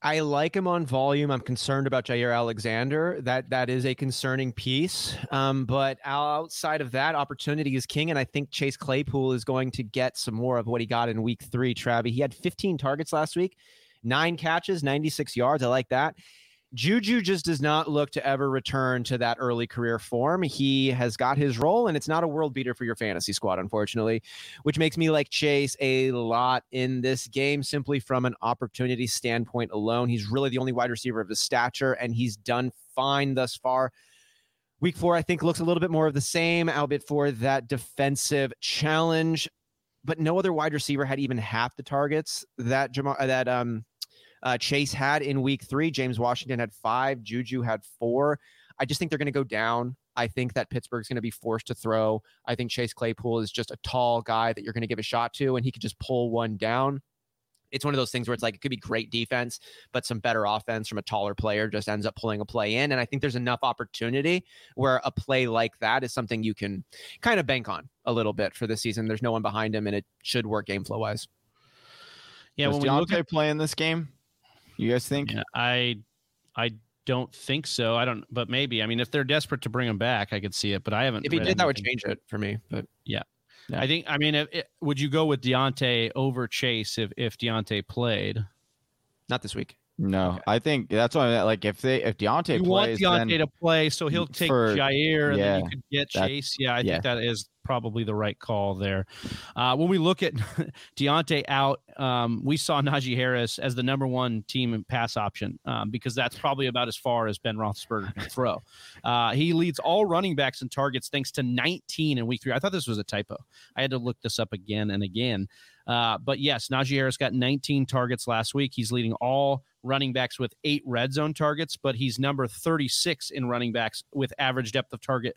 I like him on volume. I'm concerned about Jaire Alexander. That that is a concerning piece. Um, but outside of that, opportunity is king, and I think Chase Claypool is going to get some more of what he got in Week Three. Travi, he had 15 targets last week, nine catches, 96 yards. I like that. Juju just does not look to ever return to that early career form. He has got his role, and it's not a world beater for your fantasy squad, unfortunately, which makes me like Chase a lot in this game simply from an opportunity standpoint alone. He's really the only wide receiver of his stature, and he's done fine thus far. Week four, I think, looks a little bit more of the same, albeit for that defensive challenge. But no other wide receiver had even half the targets that Jamar, that um uh, Chase had in week three. James Washington had five. Juju had four. I just think they're going to go down. I think that Pittsburgh's going to be forced to throw. I think Chase Claypool is just a tall guy that you're going to give a shot to, and he could just pull one down. It's one of those things where it's like it could be great defense, but some better offense from a taller player just ends up pulling a play in. And I think there's enough opportunity where a play like that is something you can kind of bank on a little bit for this season. There's no one behind him, and it should work game flow wise. Yeah, Does when we Diontae look at play in this game? You guys think? Yeah, I I don't think so. I don't, but maybe. I mean, if they're desperate to bring him back, I could see it. But I haven't. If he read did, that would change it for me. But yeah. I think. I mean, if, it, would you go with Diontae over Chase if if Diontae played? not this week. No, I think that's why. Like if they if Diontae You want plays, Diontae then to play, so he'll take for- Jaire, and then you could get that- Chase. Yeah, I yeah. think that is probably the right call there. Uh, when we look at Diontae out, um, we saw Najee Harris as the number one team pass option um, because that's probably about as far as Ben Roethlisberger can throw. Uh, he leads all running backs in targets thanks to 19 in week three. I thought this was a typo. I had to look this up again and again. Uh, but yes, Najee Harris got 19 targets last week. He's leading all running backs with eight red zone targets, but he's number 36 in running backs with average depth of target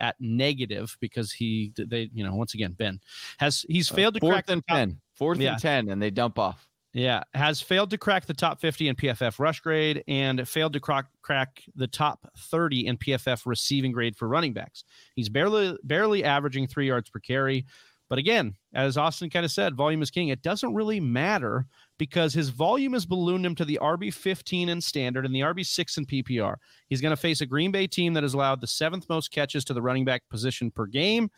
at negative because he they you know once again Ben has he's failed to fourth crack the and top- ten, fourth Yeah. and ten, and they dump off. yeah, has failed to crack the top 50 in PFF rush grade and failed to crack, crack the top 30 in PFF receiving grade for running backs. He's barely barely averaging 3 yards per carry. But again, as Austin kind of said, volume is king. It doesn't really matter because his volume has ballooned him to the RB 15 in standard and the RB 6 in PPR. He's going to face a Green Bay team that has allowed the seventh most catches to the running back position per game.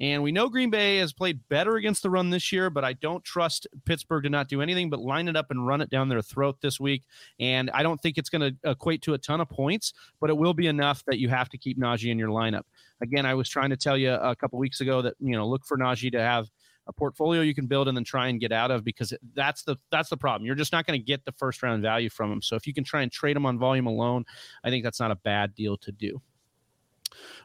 And we know Green Bay has played better against the run this year, but I don't trust Pittsburgh to not do anything but line it up and run it down their throat this week. And I don't think it's going to equate to a ton of points, but it will be enough that you have to keep Najee in your lineup. Again, I was trying to tell you a couple weeks ago that you know look for Najee to have a portfolio you can build and then try and get out of because that's the that's the problem. You're just not going to get the first round value from him. So if you can try and trade him on volume alone, I think that's not a bad deal to do.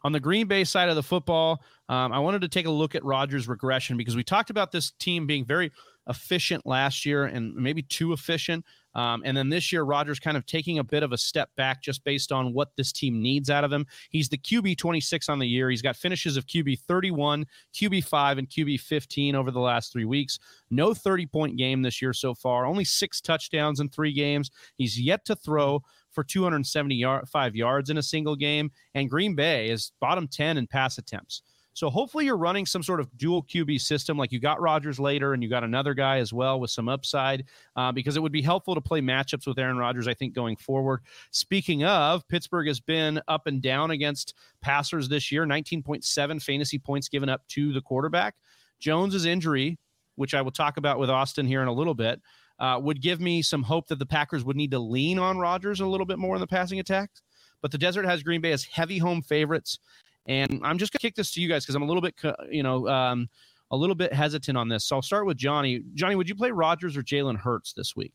On the Green Bay side of the football, um, I wanted to take a look at Rodgers' regression because we talked about this team being very efficient last year and maybe too efficient. Um, and then this year, Rodgers kind of taking a bit of a step back just based on what this team needs out of him. He's the QB 26 on the year. He's got finishes of QB 31, QB 5, and QB 15 over the last three weeks. No 30 point game this year so far, only six touchdowns in three games. He's yet to throw for 275 yards in a single game. And Green Bay is bottom 10 in pass attempts. So hopefully you're running some sort of dual QB system, like you got Rodgers later, and you got another guy as well with some upside, uh, because it would be helpful to play matchups with Aaron Rodgers. I think going forward. Speaking of, Pittsburgh has been up and down against passers this year. 19.7 fantasy points given up to the quarterback. Jones's injury, which I will talk about with Austin here in a little bit, uh, would give me some hope that the Packers would need to lean on Rodgers a little bit more in the passing attacks. But the Desert has Green Bay as heavy home favorites. And I'm just gonna kick this to you guys because I'm a little bit, you know, um, a little bit hesitant on this. So I'll start with Johnny. Johnny, would you play Rodgers or Jalen Hurts this week?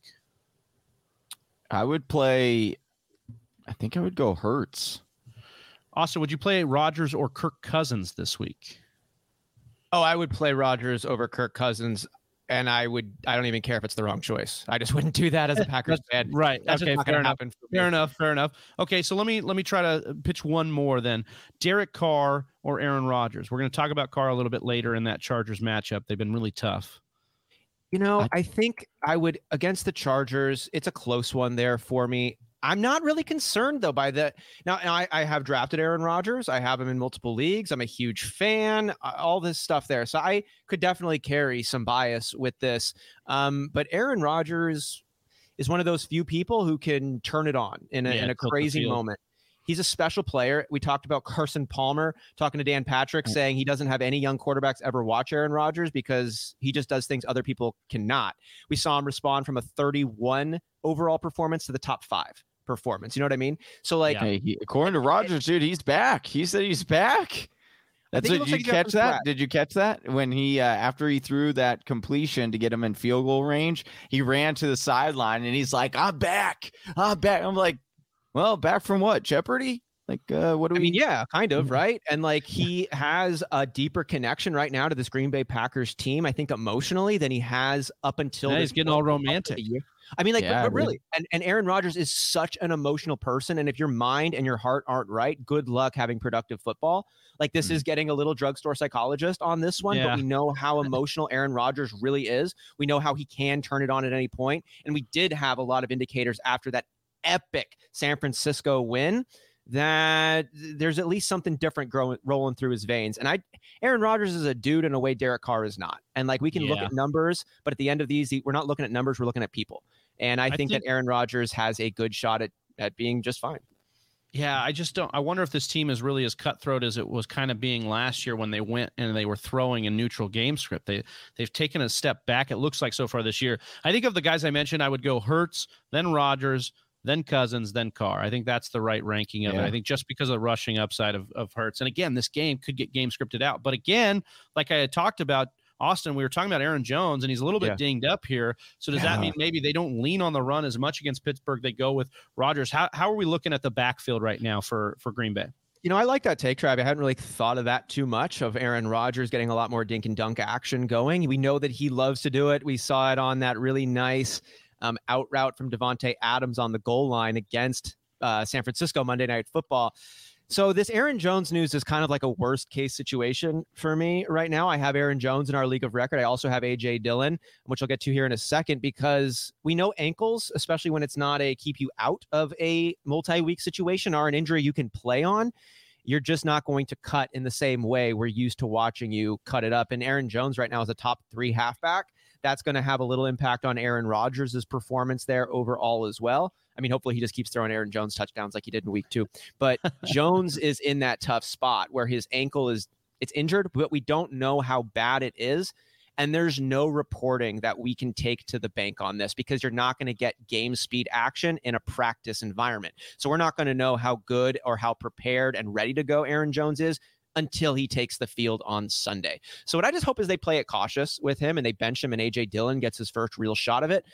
I would play. I think I would go Hurts. Austin, would you play Rodgers or Kirk Cousins this week? Oh, I would play Rodgers over Kirk Cousins, and I would. I don't even care if it's the wrong choice. I just wouldn't do that as a Packers fan. Right. That's okay. just not Fair going to enough. happen. For me. Fair enough. Fair enough. Okay. So let me let me try to uh, pitch one more then. Derek Carr or Aaron Rodgers. We're going to talk about Carr a little bit later in that Chargers matchup. They've been really tough. You know, I- I think I would against the Chargers. It's a close one there for me. I'm not really concerned though by the now. I, I have drafted Aaron Rodgers. I have him in multiple leagues. I'm a huge fan. uh, All this stuff there, so I could definitely carry some bias with this. Um, but Aaron Rodgers is one of those few people who can turn it on in a, Yeah, in a crazy moment. He's a special player. We talked about Carson Palmer talking to Dan Patrick, Mm. saying he doesn't have any young quarterbacks ever watch Aaron Rodgers because he just does things other people cannot. We saw him respond from a 31 overall performance to the top five performance. You know what I mean? So like, Yeah. Hey, he, according to Rodgers, dude, he's back. He said he's back. That's it what did like you catch that? slack. Did you catch that when he uh, after he threw that completion to get him in field goal range, he ran to the sideline and he's like, "I'm back, I'm back." I'm like, "Well, back from what? Jeopardy? Like, uh, what do I we?" mean, yeah, kind of, Mhm. right? And like he has a deeper connection right now to this Green Bay Packers team, I think emotionally, than he has up until Yeah, this he's getting all romantic. year. I mean, like, but- Yeah, but, dude. really, and, and Aaron Rodgers is such an emotional person. And if your mind and your heart aren't right, good luck having productive football. Like, this Mhm. is getting a little drugstore psychologist on this one, Yeah. but we know how emotional Aaron Rodgers really is. We know how he can turn it on at any point. And we did have a lot of indicators after that epic San Francisco win that there's at least something different growing rolling through his veins. And I Aaron Rodgers is a dude in a way Derek Carr is not. And like we can look at numbers, but at the end of these, we're not looking at numbers, we're looking at people. And I, I think, think- that Aaron Rodgers has a good shot at at being just fine. Yeah, I just don't. I wonder if this team is really as cutthroat as it was kind of being last year when they went and they were throwing a neutral game script. They they've taken a step back. It looks like so far this year. I think of the guys I mentioned, I would go Hurts, then Rodgers, then Cousins, then Carr. I think that's the right ranking of Yeah. it. I think just because of the rushing upside of of Hurts, and again, this game could get game scripted out. But again, like I had talked about. Austin, we were talking about Aaron Jones, and he's a little bit Yeah. dinged up here. So does that mean maybe they don't lean on the run as much against Pittsburgh? They go with Rodgers. How how are we looking at the backfield right now for for Green Bay? You know, I like that take, Trav. I hadn't really thought of that too much of Aaron Rodgers getting a lot more dink and dunk action going. We know that he loves to do it. We saw it on that really nice um, out route from Davante Adams on the goal line against uh, San Francisco Monday Night Football. So this Aaron Jones news is kind of like a worst case situation for me right now. I have Aaron Jones in our league of record. I also have AJ Dillon, which I'll get to here in a second because we know ankles, especially when it's not a keep you out of a multi-week situation, are an injury you can play on you're just not going to cut in the same way we're used to watching you cut it up. And Aaron Jones right now is a top three halfback. That's going to have a little impact on Aaron Rodgers' performance there overall as well. I mean, hopefully he just keeps throwing Aaron Jones touchdowns like he did in week two. But Jones is in that tough spot where his ankle is it's injured, but we don't know how bad it is. And there's no reporting that we can take to the bank on this because you're not going to get game speed action in a practice environment. So we're not going to know how good or how prepared and ready to go Aaron Jones is until he takes the field on Sunday. So what I just hope is they play it cautious with him and they bench him and AJ Dillon gets his first real shot of it.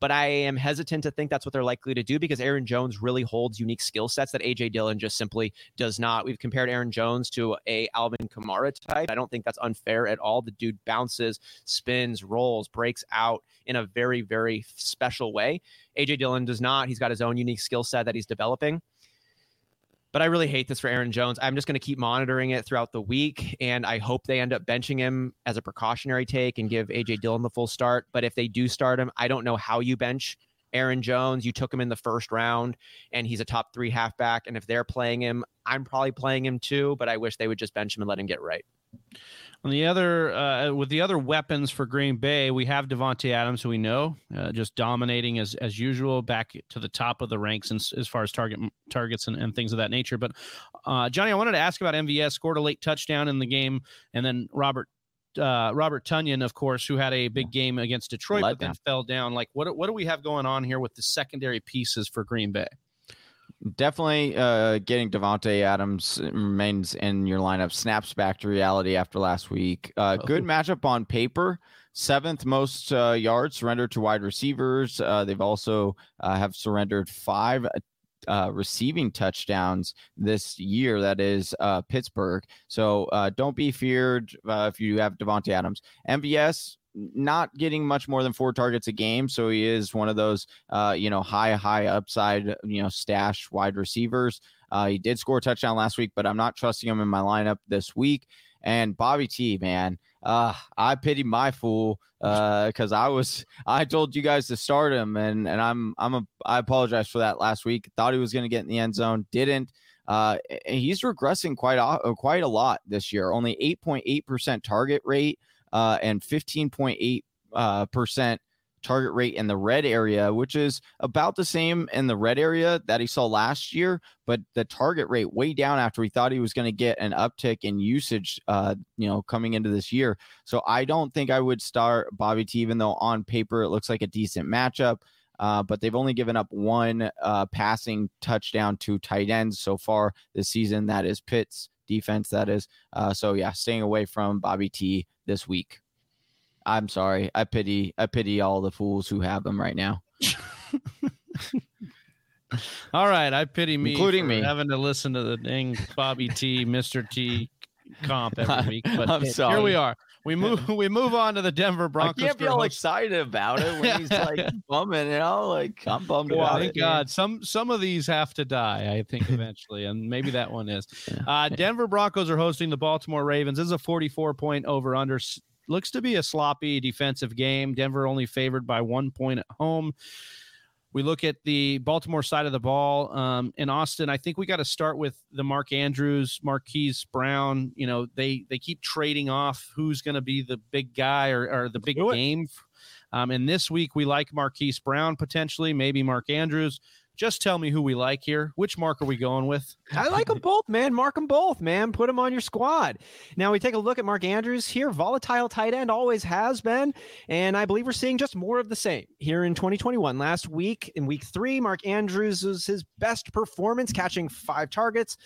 But I am hesitant to think that's what they're likely to do because Aaron Jones really holds unique skill sets that AJ Dillon just simply does not. We've compared Aaron Jones to a Alvin Kamara type. I don't think that's unfair at all. The dude bounces, spins, rolls, breaks out in a very, very special way. AJ Dillon does not. He's got his own unique skill set that he's developing. But I really hate this for Aaron Jones. I'm just going to keep monitoring it throughout the week, and I hope they end up benching him as a precautionary take and give AJ Dillon the full start. But if they do start him, I don't know how you bench Aaron Jones. You took him in the first round, and he's a top three halfback. And if they're playing him, I'm probably playing him too. But I wish they would just bench him and let him get right. On the other, uh, with the other weapons for Green Bay, we have Davante Adams, who we know uh, just dominating as as usual, back to the top of the ranks as, as far as target targets and, and things of that nature. But uh, Johnny, I wanted to ask about MVS. Scored a late touchdown in the game, and then Robert uh, Robert Tonyan, of course, who had a big game against Detroit, but then fell down. Like, what what do we have going on here with the secondary pieces for Green Bay? Definitely uh, getting Davante Adams remains in your lineup. Snaps back to reality after last week. Uh, good Oh. matchup on paper. Seventh most uh, yards surrendered to wide receivers. Uh, they've also uh, have surrendered five uh, receiving touchdowns this year. That is uh, Pittsburgh. So uh, don't be feared uh, if you have Davante Adams. MVS not getting much more than four targets a game, so he is one of those uh, you know high high upside you know stash wide receivers. Uh, he did score a touchdown last week, but I'm not trusting him in my lineup this week. And Bobby T, man, uh, I pity my fool because I was I told you guys to start him, and and I'm I'm a I apologize for that last week. Thought he was going to get in the end zone, didn't. Uh, he's regressing quite a, quite a lot this year. Only 8.8 percent target rate, uh, and 15.8 uh, percent target rate in the red area, which is about the same in the red area that he saw last year, but the target rate way down after he thought he was going to get an uptick in usage, uh, you know, coming into this year. So I don't think I would start Bobby T, even though on paper it looks like a decent matchup. Uh, but they've only given up one uh, passing touchdown to tight ends so far this season. That is Pitt's defense. That is. Uh, so yeah, staying away from Bobby T this week. I'm sorry. I pity I pity all the fools who have him right now. All right, I pity me, Including me. having to listen to the dang Bobby T, Mister T comp every week. But I'm sorry. here we are. We move. We move on to the Denver I Broncos. can't be all host- excited about it when he's like bumming, you know, like I'm bummed about Thank it. God. Some some of these have to die, I think, eventually, and maybe that one is. Uh, Denver Broncos are hosting the Baltimore Ravens. This is a 44 point over under. Looks to be a sloppy defensive game. Denver only favored by one point at home. We look at the Baltimore side of the ball. Um, in Austin, I think we got to start with the Mark Andrews, Marquise Brown. You know, they they keep trading off who's going to be the big guy or, or the big game. Um, and this week we like Marquise Brown potentially, maybe Mark Andrews. Just tell me who we like here. Which mark are we going with? I like them both, man. Mark them both, man. Put them on your squad. Now we take a look at Mark Andrews here. Volatile tight end always has been. And I believe we're seeing just more of the same here in 2021. Last week, in week three, Mark Andrews was his best performance, catching five targets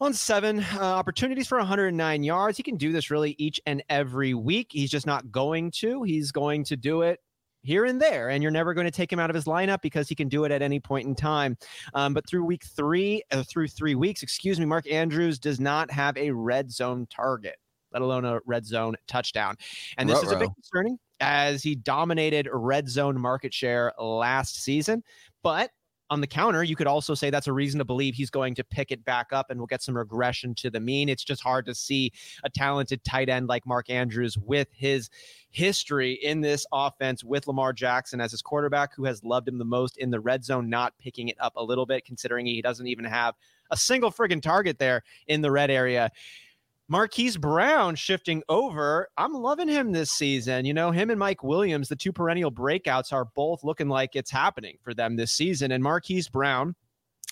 on seven uh, opportunities for 109 yards. He can do this really each and every week. He's just not going to. He's going to do it here and there, and you're never going to take him out of his lineup because he can do it at any point in time. Um, but through week three, uh, through three weeks, excuse me, Mark Andrews does not have a red zone target, let alone a red zone touchdown. And this is a bit concerning as he dominated red zone market share last season. But on the counter, you could also say that's a reason to believe he's going to pick it back up and we'll get some regression to the mean. It's just hard to see a talented tight end like Mark Andrews with his history in this offense with Lamar Jackson as his quarterback who has loved him the most in the red zone, not picking it up a little bit, considering he doesn't even have a single friggin' target there in the red area. Marquise Brown shifting over. I'm loving him this season. You know, him and Mike Williams, the two perennial breakouts, are both looking like it's happening for them this season. And Marquise Brown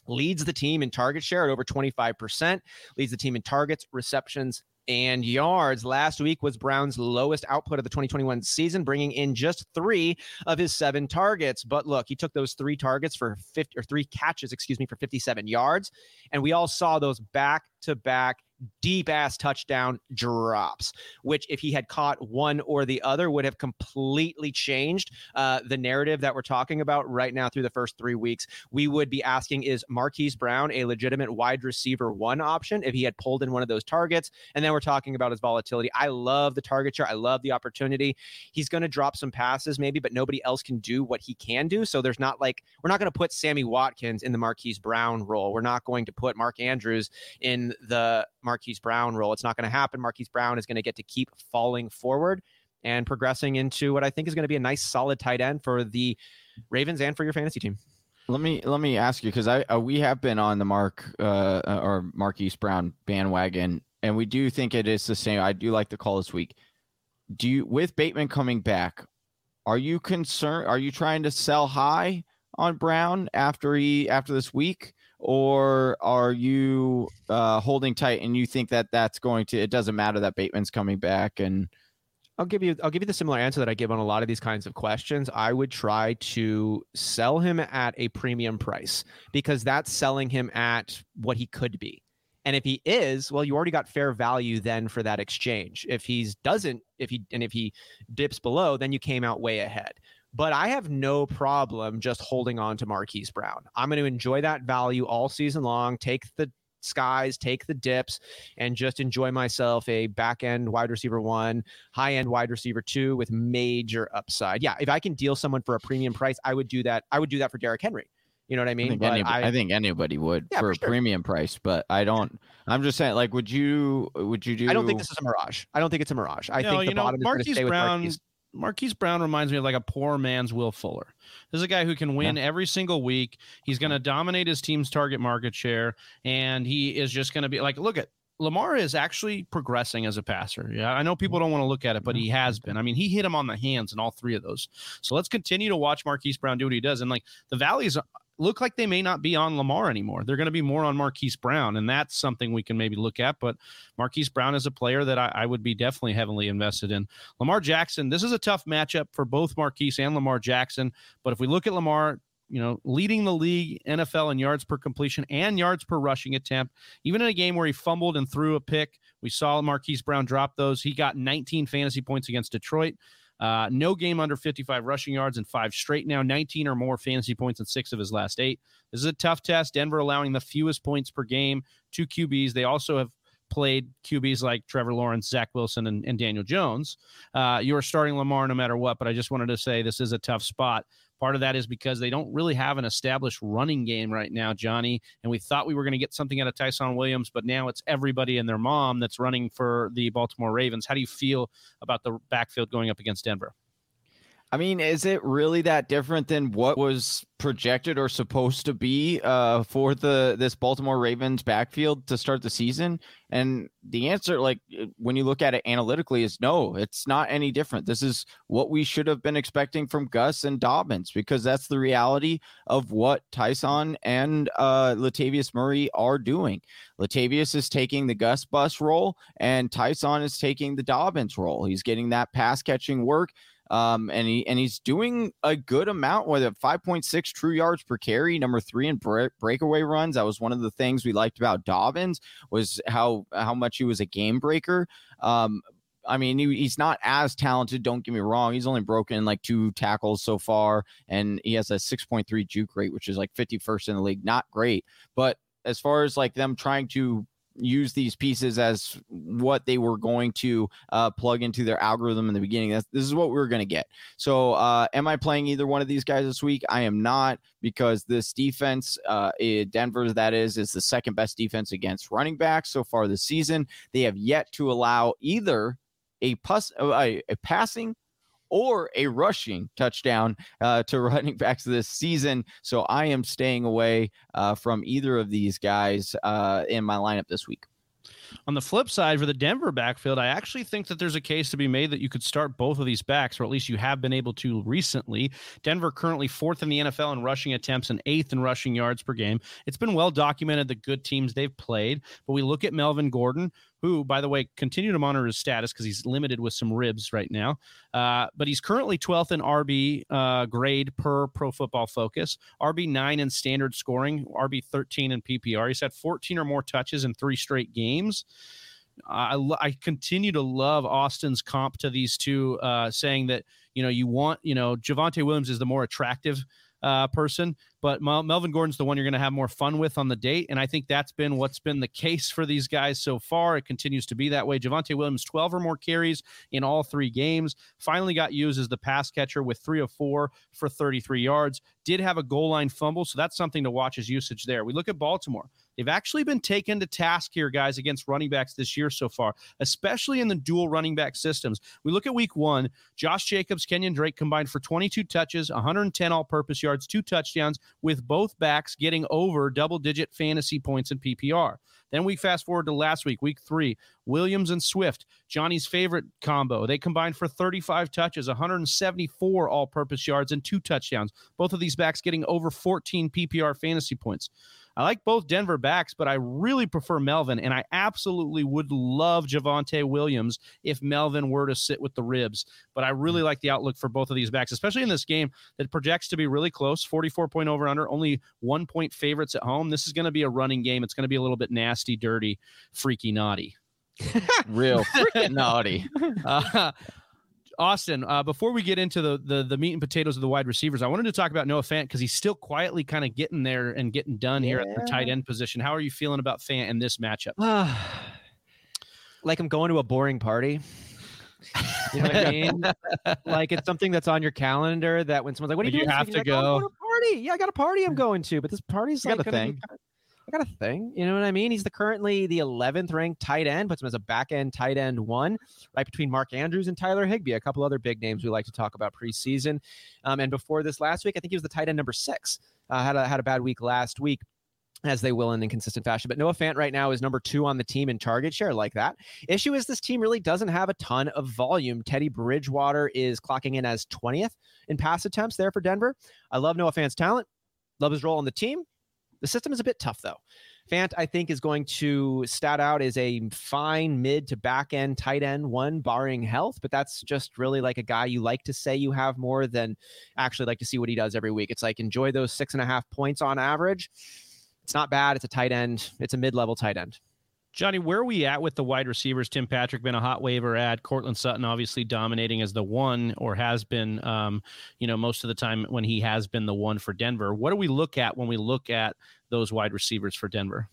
leads the team in target share at over 25%, leads the team in targets, receptions, and yards. Last week was Brown's lowest output of the 2021 season, bringing in just three of his seven targets. But look, he took those three targets for 50 or three catches, excuse me, for 57 yards. And we all saw those back to back deep ass touchdown drops, which if he had caught one or the other would have completely changed uh, the narrative that we're talking about right now through the first three weeks. We would be asking, is Marquise Brown a legitimate wide receiver one option if he had pulled in one of those targets? And then we're talking about his volatility. I love the target share. I love the opportunity. He's going to drop some passes maybe, but nobody else can do what he can do. So there's not like, we're not going to put Sammy Watkins in the Marquise Brown role. We're not going to put Mark Andrews in the Marquise Brown role. It's not going to happen. Marquise Brown is going to get to keep falling forward and progressing into what I think is going to be a nice, solid tight end for the Ravens and for your fantasy team. Let me let me ask you because I uh, we have been on the Mark uh, or Marquise Brown bandwagon, and we do think it is the same. I do like the call this week. Do you with Bateman coming back? Are you concerned? Are you trying to sell high on Brown after he after this week? Or are you uh, holding tight and you think that that's going to? It doesn't matter that Bateman's coming back and. I'll give you I'll give you the similar answer that I give on a lot of these kinds of questions. I would try to sell him at a premium price because that's selling him at what he could be. And if he is, well, you already got fair value then for that exchange. If he's doesn't, if he and if he dips below, then you came out way ahead but I have no problem just holding on to Marquise Brown. I'm going to enjoy that value all season long, take the skies, take the dips, and just enjoy myself a back end wide receiver one, high end wide receiver two with major upside. Yeah, if I can deal someone for a premium price, I would do that. I would do that for Derrick Henry. You know what I mean? I think, anybody, I, I think anybody would yeah, for, for a sure. premium price, but I don't. I'm just saying, like, would you? Would you do? I don't think this is a mirage. I don't think it's a mirage. I no, think the bottom know, is going to stay Brown, with Marquise. Marquise Brown reminds me of like a poor man's Will Fuller. This is a guy who can win yeah. every single week. He's going to dominate his team's target market share, and he is just going to be like, look at Lamar is actually progressing as a passer. Yeah, I know people don't want to look at it, but he has been. I mean, he hit him on the hands in all three of those. So let's continue to watch Marquise Brown do what he does. And like the Valley's look like they may not be on Lamar anymore. They're going to be more on Marquise Brown, and that's something we can maybe look at. But Marquise Brown is a player that I, I, would be definitely heavily invested in. Lamar Jackson, this is a tough matchup for both Marquise and Lamar Jackson. But if we look at Lamar, you know, leading the league NFL in yards per completion and yards per rushing attempt, even in a game where he fumbled and threw a pick. We saw Marquise Brown drop those. He got 19 fantasy points against Detroit. Uh, no game under 55 rushing yards in five straight now, 19 or more fantasy points in six of his last eight. This is a tough test. Denver allowing the fewest points per game to QBs. They also have played QBs like Trevor Lawrence, Zach Wilson, and, and Daniel Jones. Uh, you are starting Lamar no matter what, but I just wanted to say this is a tough spot Part of that is because they don't really have an established running game right now, Johnny. And we thought we were going to get something out of Ty'Son Williams, but now it's everybody and their mom that's running for the Baltimore Ravens. How do you feel about the backfield going up against Denver? I mean, is it really that different than what was projected or supposed to be uh, for the this Baltimore Ravens backfield to start the season? And the answer, like uh, when you look at it analytically, is no. It's not any different. This is what we should have been expecting from Gus and Dobbins because that's the reality of what Ty'Son and uh, Latavius Murray are doing. Latavius is taking the Gus bus role, and Ty'Son is taking the Dobbins role. He's getting that pass catching work. Um, and he and he's doing a good amount with it. 5.6 true yards per carry, number three in breakaway runs. That was one of the things we liked about Dobbins was how how much he was a game breaker. Um, I mean, he, he's not as talented. Don't get me wrong. He's only broken like two tackles so far, and he has a 6.3 juke rate, which is like 51st in the league. Not great, but as far as like them trying to use these pieces as what they were going to uh, plug into their algorithm in the beginning. That's, this is what we are going to get. So, uh, am I playing either one of these guys this week? I am not because this defense, uh, Denver, that is, is the second best defense against running backs so far this season. They have yet to allow either a, pus- a, a passing or a rushing touchdown uh, to running backs this season. So I am staying away uh, from either of these guys uh, in my lineup this week. On the flip side, for the Denver backfield, I actually think that there's a case to be made that you could start both of these backs, or at least you have been able to recently. Denver currently fourth in the NFL in rushing attempts and eighth in rushing yards per game. It's been well documented the good teams they've played, but we look at Melvin Gordon, who, by the way, continue to monitor his status because he's limited with some ribs right now. Uh, but he's currently 12th in RB uh, grade per Pro Football Focus, RB 9 in standard scoring, RB 13 in PPR. He's had 14 or more touches in three straight games. I, I continue to love Austin's comp to these two, uh, saying that you know you want you know Javonte Williams is the more attractive uh, person, but Mel- Melvin Gordon's the one you're going to have more fun with on the date. And I think that's been what's been the case for these guys so far. It continues to be that way. Javonte Williams, 12 or more carries in all three games, finally got used as the pass catcher with three of four for 33 yards. Did have a goal line fumble, so that's something to watch his usage there. We look at Baltimore. They've actually been taken to task here, guys, against running backs this year so far, especially in the dual running back systems. We look at week one, Josh Jacobs, Kenyon Drake combined for 22 touches, 110 all purpose yards, two touchdowns, with both backs getting over double digit fantasy points in PPR. Then we fast forward to last week, week three, Williams and Swift, Johnny's favorite combo. They combined for 35 touches, 174 all purpose yards, and two touchdowns. Both of these backs getting over 14 PPR fantasy points. I like both Denver backs, but I really prefer Melvin, and I absolutely would love Javonte Williams if Melvin were to sit with the ribs. But I really mm. like the outlook for both of these backs, especially in this game that projects to be really close 44 point over under, only one point favorites at home. This is going to be a running game. It's going to be a little bit nasty, dirty, freaky, naughty. Real freaking naughty. Uh, Austin, uh, before we get into the, the, the meat and potatoes of the wide receivers, I wanted to talk about Noah Fant because he's still quietly kind of getting there and getting done here yeah. at the tight end position. How are you feeling about Fant in this matchup? like I'm going to a boring party. You know what I mean? like it's something that's on your calendar that when someone's like, "What are you, you doing?" have to like, go. Oh, party. Yeah, I got a party I'm going to, but this party's you like got a thing. Be, I got a thing. You know what I mean? He's the currently the 11th ranked tight end, puts him as a back end tight end one, right between Mark Andrews and Tyler Higbee, a couple other big names we like to talk about preseason. Um, and before this last week, I think he was the tight end number six. Uh, had a had a bad week last week as they will in inconsistent fashion. But Noah Fant right now is number two on the team in target share, like that. Issue is this team really doesn't have a ton of volume. Teddy Bridgewater is clocking in as 20th in pass attempts there for Denver. I love Noah Fant's talent, love his role on the team. The system is a bit tough, though. Fant, I think, is going to stat out as a fine mid to back end tight end one, barring health. But that's just really like a guy you like to say you have more than actually like to see what he does every week. It's like enjoy those six and a half points on average. It's not bad. It's a tight end. It's a mid level tight end. Johnny, where are we at with the wide receivers? Tim Patrick been a hot waiver ad. Courtland Sutton obviously dominating as the one, or has been, um, you know, most of the time when he has been the one for Denver. What do we look at when we look at those wide receivers for Denver?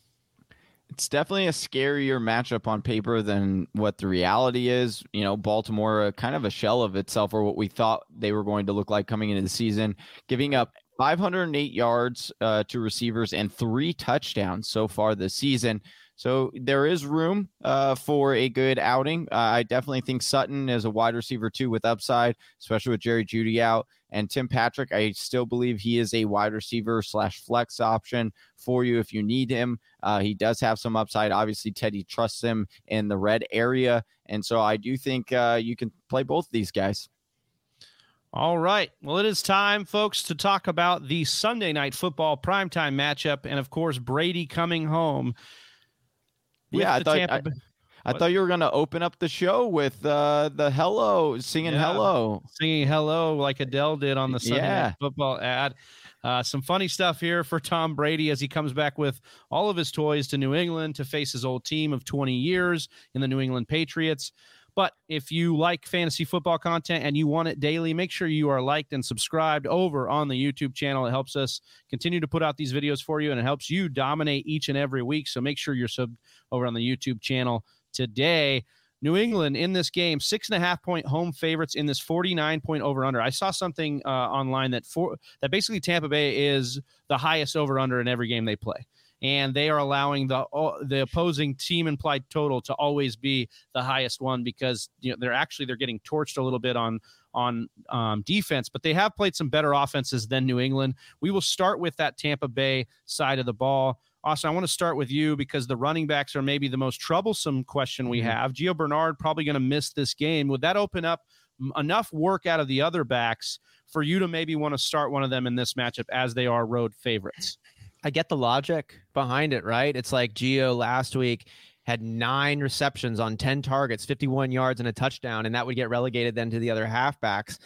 It's definitely a scarier matchup on paper than what the reality is. You know, Baltimore, uh, kind of a shell of itself, or what we thought they were going to look like coming into the season, giving up 508 yards uh, to receivers and three touchdowns so far this season. So there is room uh, for a good outing. Uh, I definitely think Sutton is a wide receiver too with upside, especially with Jerry Jeudy out. And Tim Patrick, I still believe he is a wide receiver slash flex option for you if you need him. Uh, he does have some upside. Obviously, Teddy trusts him in the red area. And so I do think uh, you can play both of these guys. All right. Well, it is time, folks, to talk about the Sunday night football primetime matchup. And of course, Brady coming home. Yeah, I thought, I, I thought you were going to open up the show with uh, the hello, singing yeah, hello. Singing hello like Adele did on the Sunday yeah. night football ad. Uh, some funny stuff here for Tom Brady as he comes back with all of his toys to New England to face his old team of 20 years in the New England Patriots. But if you like fantasy football content and you want it daily, make sure you are liked and subscribed over on the YouTube channel. It helps us continue to put out these videos for you and it helps you dominate each and every week. So make sure you're sub over on the YouTube channel today. New England in this game, six and a half point home favorites in this 49 point over under. I saw something uh, online that for that basically Tampa Bay is the highest over under in every game they play and they are allowing the the opposing team implied total to always be the highest one because you know they're actually they're getting torched a little bit on on um, defense, but they have played some better offenses than New England. We will start with that Tampa Bay side of the ball. Austin, I want to start with you because the running backs are maybe the most troublesome question we mm-hmm. have. Gio Bernard probably going to miss this game. Would that open up enough work out of the other backs for you to maybe want to start one of them in this matchup as they are road favorites? I get the logic behind it, right? It's like Gio last week had nine receptions on 10 targets, 51 yards, and a touchdown, and that would get relegated then to the other halfbacks.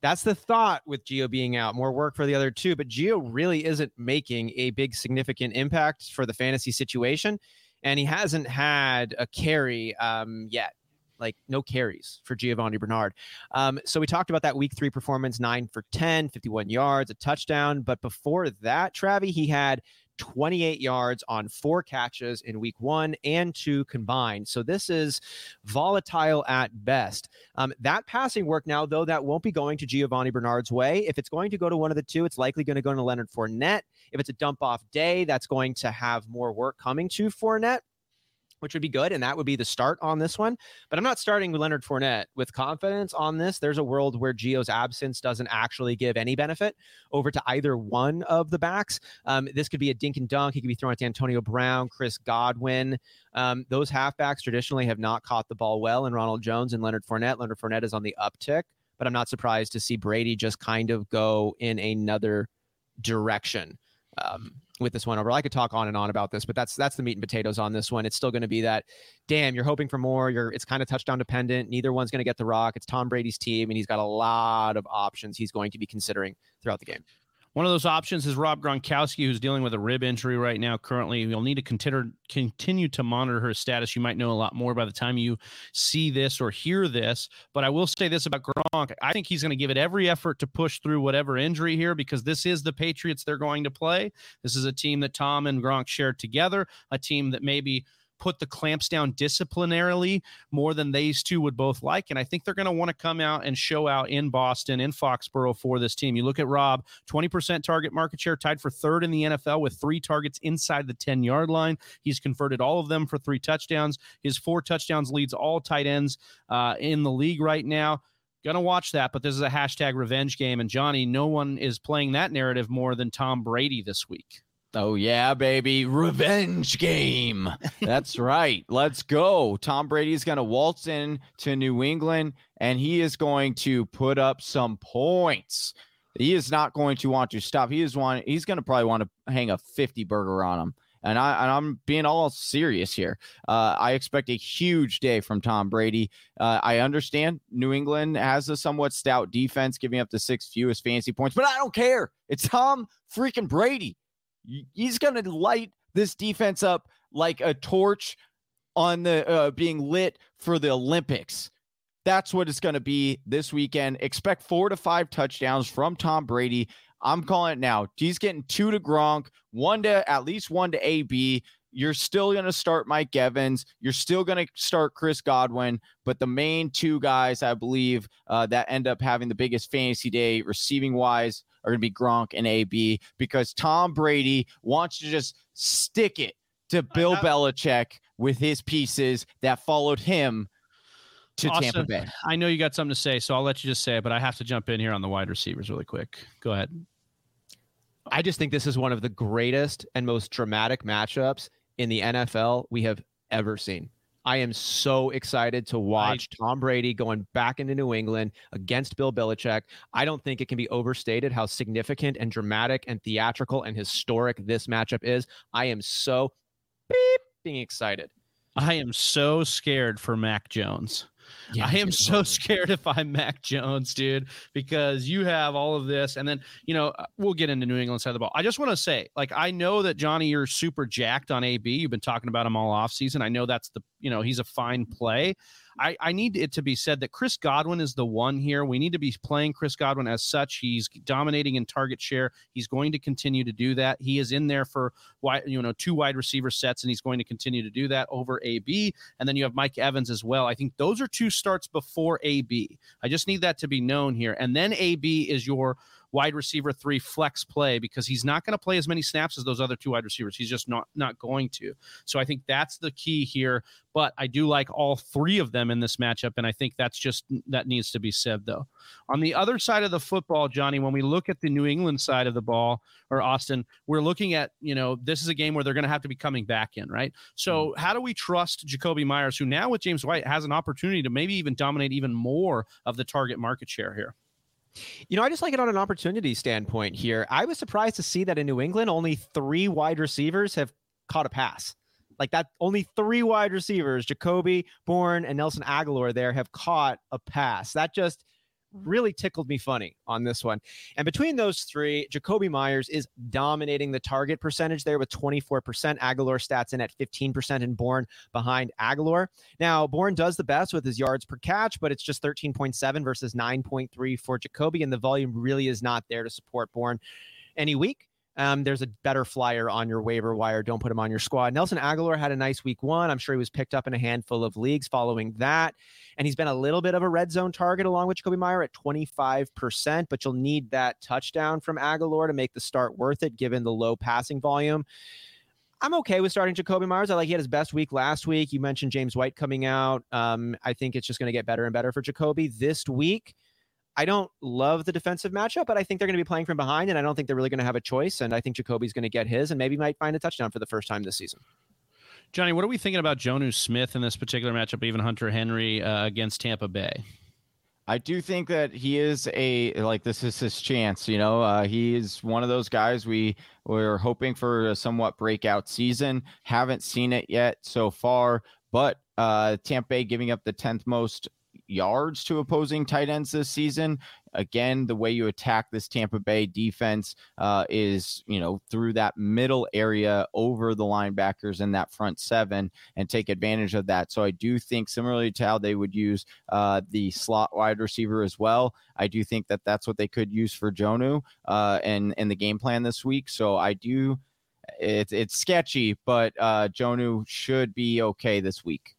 That's the thought with Gio being out. More work for the other two, but Gio really isn't making a big significant impact for the fantasy situation. And he hasn't had a carry um, yet like no carries for Giovanni Bernard. Um, so we talked about that week three performance, nine for 10, 51 yards, a touchdown. But before that, Travi, he had 28 yards on four catches in week one and two combined. So this is volatile at best. Um, that passing work now, though, that won't be going to Giovanni Bernard's way. If it's going to go to one of the two, it's likely going to go to Leonard Fournette. If it's a dump off day, that's going to have more work coming to Fournette which would be good. And that would be the start on this one. But I'm not starting with Leonard Fournette with confidence on this. There's a world where Gio's absence doesn't actually give any benefit over to either one of the backs. Um, this could be a dink and dunk. He could be thrown to Antonio Brown, Chris Godwin. Um, those halfbacks traditionally have not caught the ball well, and Ronald Jones and Leonard Fournette. Leonard Fournette is on the uptick, but I'm not surprised to see Brady just kind of go in another direction. Um, with this one over. I could talk on and on about this, but that's that's the meat and potatoes on this one. It's still going to be that, damn, you're hoping for more. You're it's kind of touchdown dependent. Neither one's going to get the rock. It's Tom Brady's team, and he's got a lot of options he's going to be considering throughout the game. One of those options is Rob Gronkowski, who's dealing with a rib injury right now. Currently, you'll need to consider continue to monitor her status. You might know a lot more by the time you see this or hear this. But I will say this about Gronk: I think he's going to give it every effort to push through whatever injury here, because this is the Patriots they're going to play. This is a team that Tom and Gronk shared together, a team that maybe put the clamps down disciplinarily more than these two would both like. And I think they're going to want to come out and show out in Boston, in Foxborough for this team. You look at Rob, 20% target market share, tied for third in the NFL with three targets inside the 10 yard line. He's converted all of them for three touchdowns. His four touchdowns leads all tight ends uh, in the league right now. Gonna watch that, but this is a hashtag revenge game. And Johnny, no one is playing that narrative more than Tom Brady this week. Oh, yeah, baby. Revenge game. That's right. Let's go. Tom Brady is going to waltz in to New England and he is going to put up some points. He is not going to want to stop. He is one. He's going to probably want to hang a 50 burger on him. And, I, and I'm being all serious here. Uh, I expect a huge day from Tom Brady. Uh, I understand New England has a somewhat stout defense, giving up the six fewest fantasy points, but I don't care. It's Tom freaking Brady he's going to light this defense up like a torch on the uh, being lit for the Olympics. That's what it's going to be this weekend. Expect four to five touchdowns from Tom Brady. I'm calling it now. He's getting two to Gronk, one to at least one to AB. You're still going to start Mike Evans. You're still going to start Chris Godwin. But the main two guys, I believe, uh, that end up having the biggest fantasy day receiving wise are going to be Gronk and AB because Tom Brady wants to just stick it to Bill have- Belichick with his pieces that followed him to Tampa Bay. I know you got something to say, so I'll let you just say it, but I have to jump in here on the wide receivers really quick. Go ahead. I just think this is one of the greatest and most dramatic matchups in the NFL we have ever seen. I am so excited to watch Tom Brady going back into New England against Bill Belichick. I don't think it can be overstated how significant and dramatic and theatrical and historic this matchup is. I am so beep being excited. I am so scared for Mac Jones. I am so scared if I'm Mac Jones, dude, because you have all of this. And then, you know, uh, we'll get into New England side of the ball. I just want to say, like, I know that Johnny, you're super jacked on AB. You've been talking about him all off season. I know that's the, you know, he's a fine play. I, I need it to be said that Chris Godwin is the one here. We need to be playing Chris Godwin as such. He's dominating in target share. He's going to continue to do that. He is in there for wide, you know, two wide receiver sets, and he's going to continue to do that over AB. And then you have Mike Evans as well. I think those are two starts before AB. I just need that to be known here. And then AB is your wide receiver three flex play because he's not going to play as many snaps as those other two wide receivers. He's just not not going to. So I think that's the key here. But I do like all three of them in this matchup, and I think that's just that needs to be said though. On the other side of the football, Johnny, when we look at the New England side of the ball or Austin, we're looking at you know this is a game where they're going to have to be coming back in, right? So hmm. how do we trust Jakobi Meyers, who now with James White has an opportunity to maybe even dominate even more of the target market share here? You know, I just like it on an opportunity standpoint here. I was surprised to see that in New England, only three wide receivers have caught a pass. Like that, only three wide receivers, Jakobi, Bourne, and Nelson Agholor, there have caught a pass. That just really tickled me funny on this one. And between those three, Jakobi Meyers is dominating the target percentage there with 24%. Agholor stats in at 15% and Bourne behind Agholor. Now, Bourne does the best with his yards per catch, but it's just 13.7 versus 9.3 for Jacoby, and the volume really is not there to support Bourne any week. Um, there's a better flyer on your waiver wire. Don't put him on your squad. Nelson Agholor had a nice week one. I'm sure he was picked up in a handful of leagues following that. And he's been a little bit of a red zone target along with Jakobi Meyer at 25%, but you'll need that touchdown from Aguilar to make the start worth it given the low passing volume. I'm okay with starting Jakobi Meyers. I like he had his best week last week. You mentioned James White coming out. Um, I think it's just going to get better and better for Jacoby this week. I don't love the defensive matchup, but I think they're going to be playing from behind, and I don't think they're really going to have a choice. And I think Jakobi's going to get his, and maybe might find a touchdown for the first time this season. Johnny, what are we thinking about Jonnu Smith in this particular matchup, even Hunter Henry uh, against Tampa Bay? I do think that he is a like this is his chance. You know, uh, he is one of those guys we we're hoping for a somewhat breakout season. Haven't seen it yet so far, but uh, Tampa Bay giving up the tenth most yards to opposing tight ends this season. Again, the way you attack this Tampa Bay defense uh, is, you know, through that middle area over the linebackers in that front seven and take advantage of that. So I do think, similarly to how they would use uh, the slot wide receiver as well, I do think that that's what they could use for Jonnu uh, and in the game plan this week. So I do. It's it's sketchy, but uh, Jonnu should be okay this week.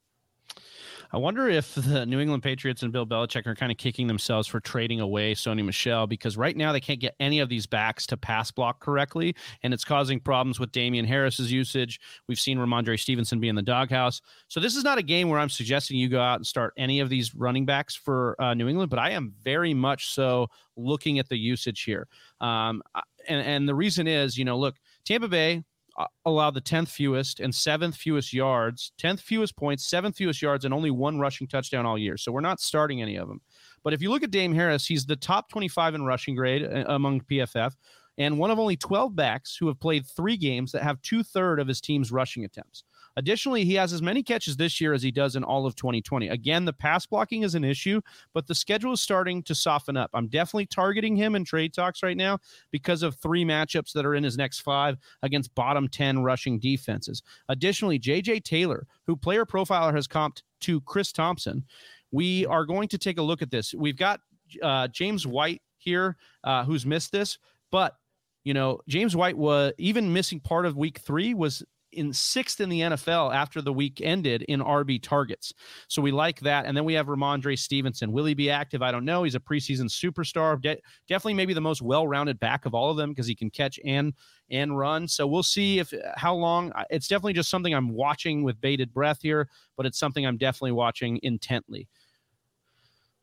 I wonder if the New England Patriots and Bill Belichick are kind of kicking themselves for trading away Sony Michel because right now they can't get any of these backs to pass block correctly, and it's causing problems with Damien Harris's usage. We've seen Rhamondre Stevenson be in the doghouse. So this is not a game where I'm suggesting you go out and start any of these running backs for uh, New England, but I am very much so looking at the usage here. Um, and, and the reason is, you know, look, Tampa Bay, allowed the 10th fewest and 7th fewest yards, 10th fewest points, 7th fewest yards, and only one rushing touchdown all year. So we're not starting any of them. But if you look at Dame Harris, he's the top 25 in rushing grade uh, among PFF and one of only 12 backs who have played three games that have two third of his team's rushing attempts. Additionally, he has as many catches this year as he does in all of 2020. Again, the pass blocking is an issue, but the schedule is starting to soften up. I'm definitely targeting him in trade talks right now because of three matchups that are in his next five against bottom 10 rushing defenses. Additionally, JJ Taylor, who player profiler has comped to Chris Thompson, we are going to take a look at this. We've got uh, James White here, uh, who's missed this, but you know, James White was even missing part of week three was in sixth in the NFL after the week ended in RB targets. So we like that. And then we have Rhamondre Stevenson. Will he be active? I don't know. He's a preseason superstar. De- definitely maybe the most well-rounded back of all of them because he can catch and and run. So we'll see if how long. It's definitely just something I'm watching with bated breath here, but it's something I'm definitely watching intently.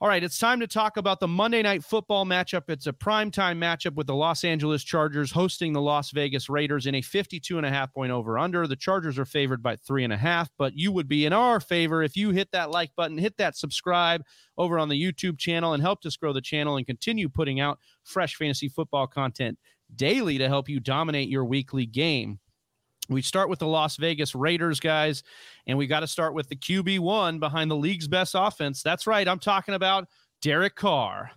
All right, it's time to talk about the Monday night football matchup. It's a primetime matchup with the Los Angeles Chargers hosting the Las Vegas Raiders in a 52 and a half point over under. The Chargers are favored by three and a half, but you would be in our favor if you hit that like button, hit that subscribe over on the YouTube channel, and help us grow the channel and continue putting out fresh fantasy football content daily to help you dominate your weekly game. We start with the Las Vegas Raiders, guys, and we got to start with the QB1 behind the league's best offense. That's right. I'm talking about Derek Carr.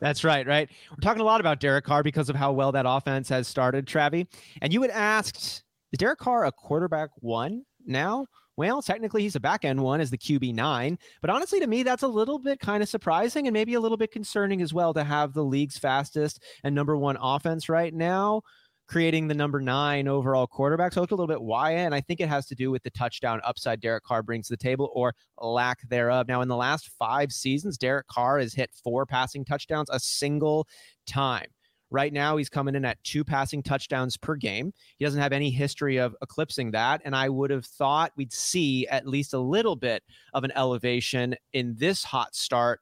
That's right, right? We're talking a lot about Derek Carr because of how well that offense has started, Travi. And you had asked, is Derek Carr a quarterback one now? Well, technically, he's a back end one as the QB nine. But honestly, to me, that's a little bit kind of surprising and maybe a little bit concerning as well to have the league's fastest and number one offense right now creating the number nine overall quarterback. So I looked a little bit why, and I think it has to do with the touchdown upside Derek Carr brings to the table or lack thereof. Now, in the last five seasons, Derek Carr has hit four passing touchdowns a single time. Right now, he's coming in at two passing touchdowns per game. He doesn't have any history of eclipsing that. And I would have thought we'd see at least a little bit of an elevation in this hot start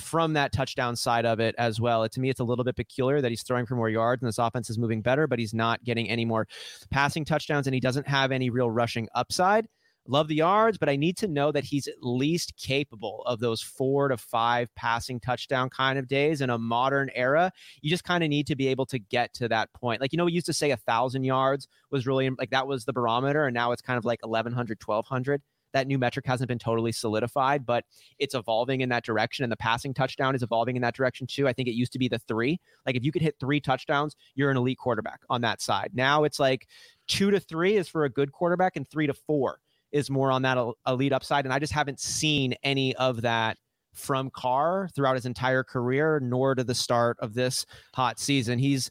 from that touchdown side of it as well. It, to me, it's a little bit peculiar that he's throwing for more yards and this offense is moving better, but he's not getting any more passing touchdowns and he doesn't have any real rushing upside. Love the yards, but I need to know that he's at least capable of those four to five passing touchdown kind of days in a modern era. You just kind of need to be able to get to that point. Like, you know, we used to say a thousand yards was really like that was the barometer, and now it's kind of like 1100, 1200 that new metric hasn't been totally solidified, but it's evolving in that direction. And the passing touchdown is evolving in that direction too. I think it used to be the three. Like if you could hit three touchdowns, you're an elite quarterback on that side. Now it's like two to three is for a good quarterback, and three to four is more on that elite upside. And I just haven't seen any of that from Carr throughout his entire career, nor to the start of this hot season. He's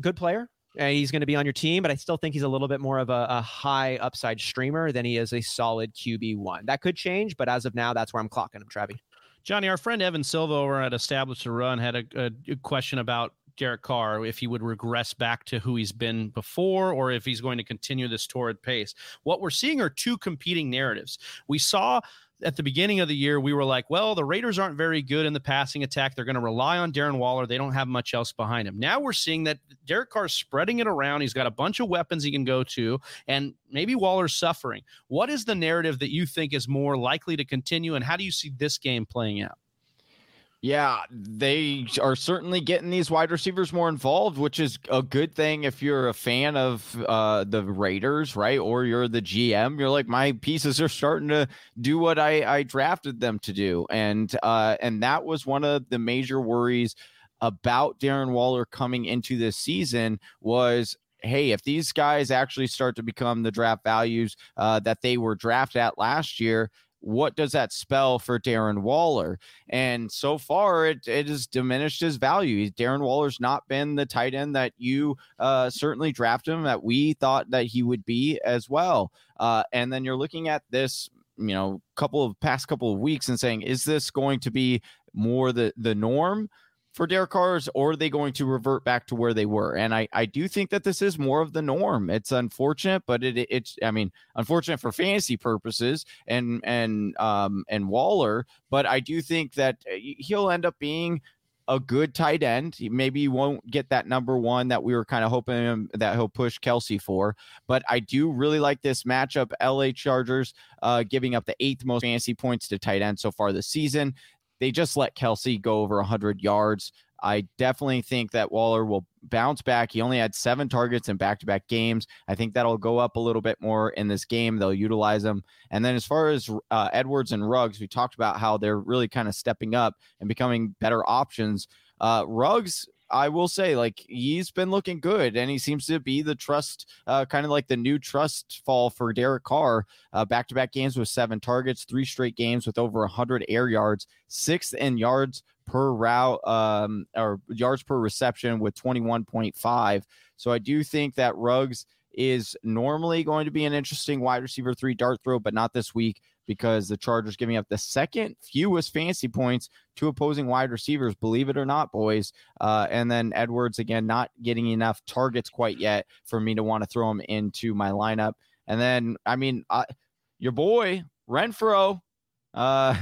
good player, uh, he's going to be on your team, but I still think he's a little bit more of a, a, high upside streamer than he is a solid QB one. That could change, but as of now, that's where I'm clocking him, Travi. Johnny, our friend Evan Silva over at Establish The Run had a, a question about Derek Carr if he would regress back to who he's been before or if he's going to continue this torrid pace. What we're seeing are two competing narratives. We saw at the beginning of the year, we were like, well, the Raiders aren't very good in the passing attack. They're going to rely on Darren Waller. They don't have much else behind him. Now we're seeing that Derek Carr's spreading it around. He's got a bunch of weapons he can go to, and maybe Waller's suffering. What is the narrative that you think is more likely to continue, and how do you see this game playing out? Yeah, they are certainly getting these wide receivers more involved, which is a good thing if you're a fan of uh, the Raiders, right? Or you're the GM. You're like, my pieces are starting to do what I, I drafted them to do, and uh, and that was one of the major worries about Darren Waller coming into this season was hey, if these guys actually start to become the draft values uh, that they were drafted at last year, what does that spell for Darren Waller? And so far, it, it has diminished his value. Darren Waller's not been the tight end that you uh, certainly drafted him, that we thought that he would be as well. Uh, and then you're looking at this, you know, couple of past couple of weeks and saying, is this going to be more the the norm? For Derek Carr's, or are they going to revert back to where they were? And I, I do think that this is more of the norm. It's unfortunate, but it, it's, I mean, unfortunate for fantasy purposes and, and, um, and Waller, but I do think that uh, he'll end up being a good tight end. Maybe he won't get that number one that we were kind of hoping that he'll push Kelce for. But I do really like this matchup. LA Chargers uh, giving up the eighth most fantasy points to tight end so far this season. They just let Kelce go over 100 yards. I definitely think that Waller will bounce back. He only had seven targets in back to back games. I think that'll go up a little bit more in this game. They'll utilize them. And then as far as uh, Edwards and Ruggs, we talked about how they're really kind of stepping up and becoming better options. Uh, Ruggs I will say, like he's been looking good, and he seems to be the trust, uh, kind of like the new trust fall for Derek Carr. Back to back games with seven targets, three straight games with over 100 air yards, sixth in yards per route, um, or yards per reception with 21.5. So I do think that Ruggs is normally going to be an interesting wide receiver three dart throw, but not this week because the Chargers giving up the second fewest fantasy points to opposing wide receivers, believe it or not, boys. Uh, and then Edwards again not getting enough targets quite yet for me to want to throw him into my lineup. And then, I mean, uh, your boy Renfrow, uh,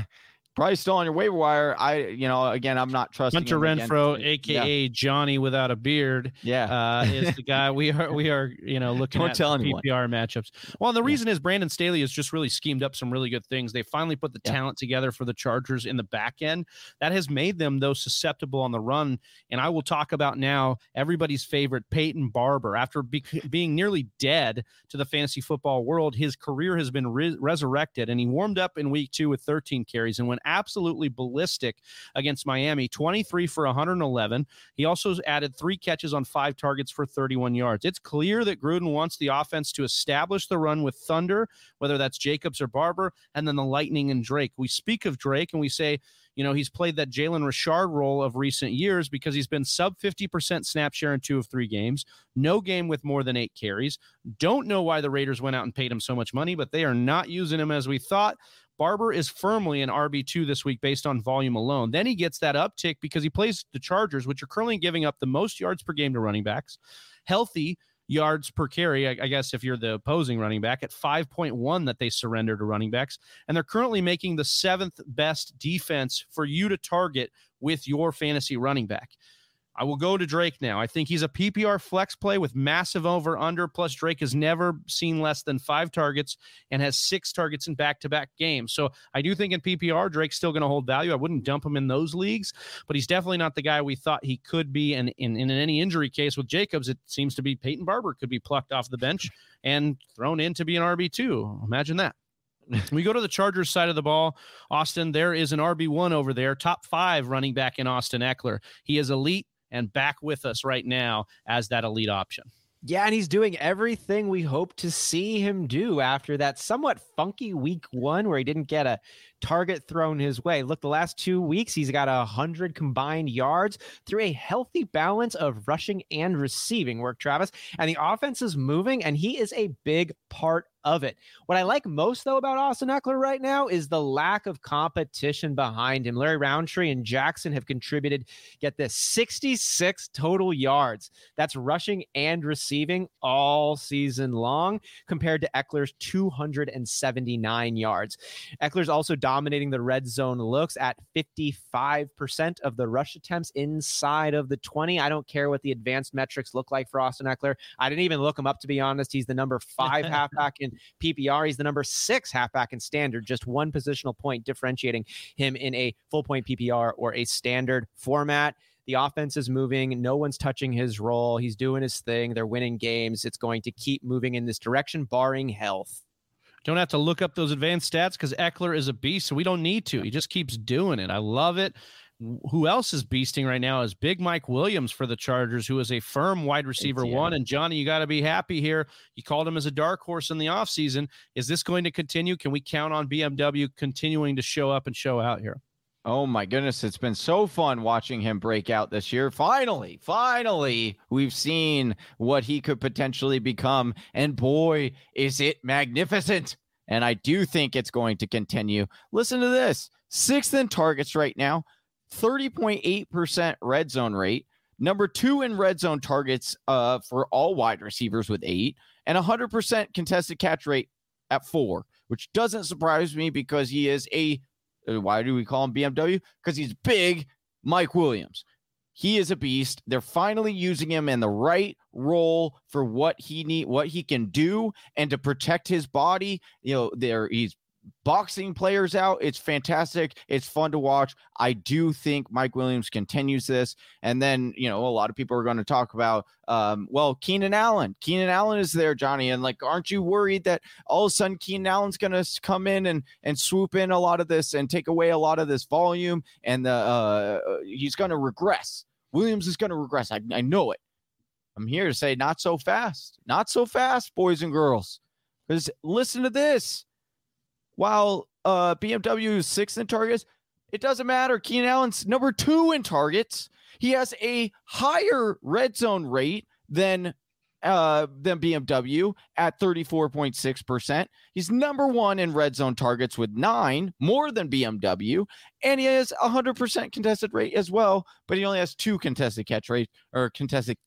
probably still on your waiver wire. I, you know, again, I'm not trusting Hunter Renfrow, aka yeah. Johnny without a beard. Yeah, uh, is the guy we are we are you know looking Don't at tell PPR anyone. matchups. Well, the reason yeah. is Brandon Staley has just really schemed up some really good things. They finally put the yeah. talent together for the Chargers in the back end. That has made them though susceptible on the run. And I will talk about now everybody's favorite Peyton Barber. After be- being nearly dead to the fantasy football world, his career has been re- resurrected, and he warmed up in week two with 13 carries and went absolutely ballistic against Miami 23 for 111. He also added three catches on five targets for 31 yards. It's clear that Gruden wants the offense to establish the run with Thunder, whether that's Jacobs or Barber, and then the Lightning and Drake. We speak of Drake and we say, you know, he's played that Jalen Richard role of recent years because he's been sub 50% snap share in two of three games, no game with more than eight carries. Don't know why the Raiders went out and paid him so much money, but they are not using him as we thought. Barber is firmly an RB2 this week based on volume alone. Then he gets that uptick because he plays the Chargers, which are currently giving up the most yards per game to running backs. Healthy yards per carry, I, I guess, if you're the opposing running back, at 5.1 that they surrender to running backs. And they're currently making the seventh best defense for you to target with your fantasy running back. I will go to Drake now. I think he's a PPR flex play with massive over under. Plus, Drake has never seen less than five targets and has six targets in back to back games. So I do think in PPR, Drake's still going to hold value. I wouldn't dump him in those leagues, but he's definitely not the guy we thought he could be. And in, in, in any injury case with Jacobs, it seems to be Peyton Barber could be plucked off the bench and thrown in to be an RB2. Imagine that. we go to the Chargers side of the ball. Austin, there is an RB1 over there, top five running back in Austin Ekeler. He is elite and back with us right now as that elite option. Yeah, and he's doing everything we hope to see him do after that somewhat funky week one where he didn't get a target thrown his way. Look, the last two weeks, he's got a hundred combined yards through a healthy balance of rushing and receiving work, Travis. And the offense is moving, and he is a big part of it. What I like most, though, about Austin Ekeler right now is the lack of competition behind him. Larry Rountree and Jackson have contributed, get this, 66 total yards. That's rushing and receiving all season long, compared to Ekeler's 279 yards. Ekeler's also dominating the red zone looks at 55% of the rush attempts inside of the 20. I don't care what the advanced metrics look like for Austin Ekeler. I didn't even look him up, to be honest. He's the number five halfback in PPR. He's the number six halfback in standard, just one positional point differentiating him in a full point PPR or a standard format. The offense is moving. No one's touching his role. He's doing his thing. They're winning games. It's going to keep moving in this direction, barring health. Don't have to look up those advanced stats because Ekeler is a beast, so we don't need to. He just keeps doing it. I love it. Who else is beasting right now is Big Mike Williams for the Chargers, who is a firm wide receiver yeah. one. And Johnny, you got to be happy here. You called him as a dark horse in the offseason. Is this going to continue? Can we count on BMW continuing to show up and show out here? Oh my goodness, it's been so fun watching him break out this year. Finally, finally, we've seen what he could potentially become. And boy, is it magnificent. And I do think it's going to continue. Listen to this sixth in targets right now, 30.8% red zone rate, number two in red zone targets uh, for all wide receivers with eight, and 100% contested catch rate at four, which doesn't surprise me because he is a Uh, why do we call him BMW? Because he's big Mike Williams. He is a beast. They're finally using him in the right role for what he need, what he can do, and to protect his body. You know, there he's boxing players out. It's fantastic. It's fun to watch. I do think Mike Williams continues this. And then, you know, a lot of people are going to talk about, um, well, Keenan Allen. Keenan Allen is there, Johnny. And like, aren't you worried that all of a sudden Keenan Allen's going to come in and, and swoop in a lot of this and take away a lot of this volume? And the, uh, he's going to regress. Williams is going to regress. I, I know it. I'm here to say, not so fast. Not so fast, boys and girls. Because listen to this while uh, BMW is sixth in targets, it doesn't matter. Keenan Allen's number two in targets. He has a higher red zone rate than uh, than BMW at 34.6%. He's number one in red zone targets with nine, more than BMW. And he has a 100% contested rate as well, but he only has two contested catch rate or contested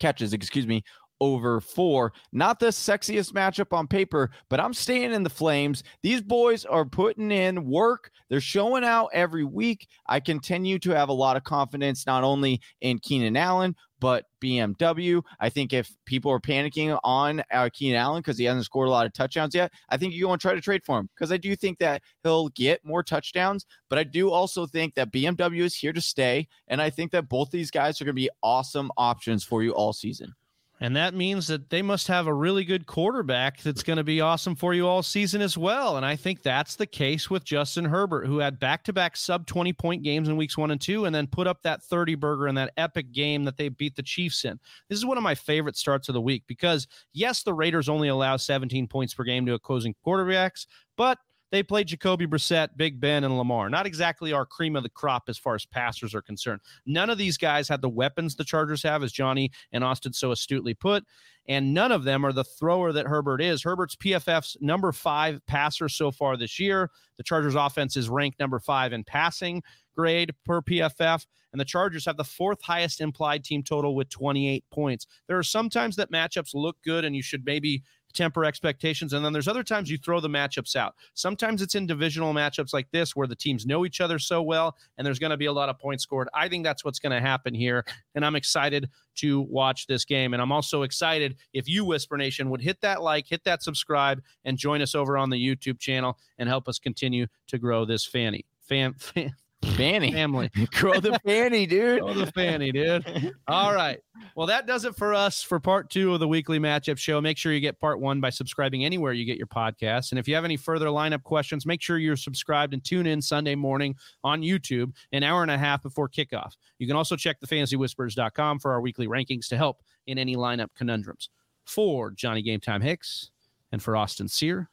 catches, excuse me, over four. Not the sexiest matchup on paper, but I'm staying in the flames. These boys are putting in work. They're showing out every week. I continue to have a lot of confidence, not only in Keenan Allen, but BMW. I think if people are panicking on uh, Keenan Allen because he hasn't scored a lot of touchdowns yet, I think you want to try to trade for him because I do think that he'll get more touchdowns. But I do also think that BMW is here to stay. And I think that both these guys are going to be awesome options for you all season. And that means that they must have a really good quarterback that's going to be awesome for you all season as well. And I think that's the case with Justin Herbert, who had back to back sub 20 point games in weeks one and two, and then put up that 30 burger in that epic game that they beat the Chiefs in. This is one of my favorite starts of the week because, yes, the Raiders only allow 17 points per game to opposing quarterbacks, but they played Jacoby Brissett, Big Ben, and Lamar. Not exactly our cream of the crop as far as passers are concerned. None of these guys had the weapons the Chargers have, as Johnny and Austin so astutely put. And none of them are the thrower that Herbert is. Herbert's PFF's number five passer so far this year. The Chargers offense is ranked number five in passing grade per PFF. And the Chargers have the fourth highest implied team total with 28 points. There are sometimes that matchups look good and you should maybe temper expectations. And then there's other times you throw the matchups out. Sometimes it's in divisional matchups like this where the teams know each other so well and there's going to be a lot of points scored. I think that's what's going to happen here. And I'm excited to watch this game. And I'm also excited if you, Whisper Nation, would hit that like, hit that subscribe, and join us over on the YouTube channel and help us continue to grow this fanny. Fan, fan, Fanny. family. Grow the fanny, dude. Grow the fanny, dude. All right. Well, that does it for us for part two of the weekly matchup show. Make sure you get part one by subscribing anywhere you get your podcasts. And if you have any further lineup questions, make sure you're subscribed and tune in Sunday morning on YouTube, an hour and a half before kickoff. You can also check thefantasywhispers.com for our weekly rankings to help in any lineup conundrums. For Johnny Game Time Hicks and for Austin Sear,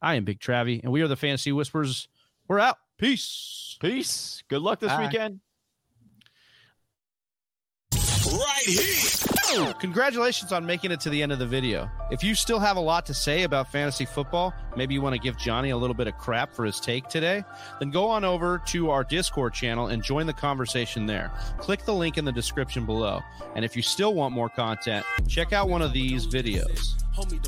I am Big Travie, and we are the Fantasy Whispers. We're out. Peace. Peace. Good luck this Bye. weekend. Right here. Congratulations on making it to the end of the video. If you still have a lot to say about fantasy football, maybe you want to give Johnny a little bit of crap for his take today, then go on over to our Discord channel and join the conversation there. Click the link in the description below. And if you still want more content, check out one of these videos. Homie,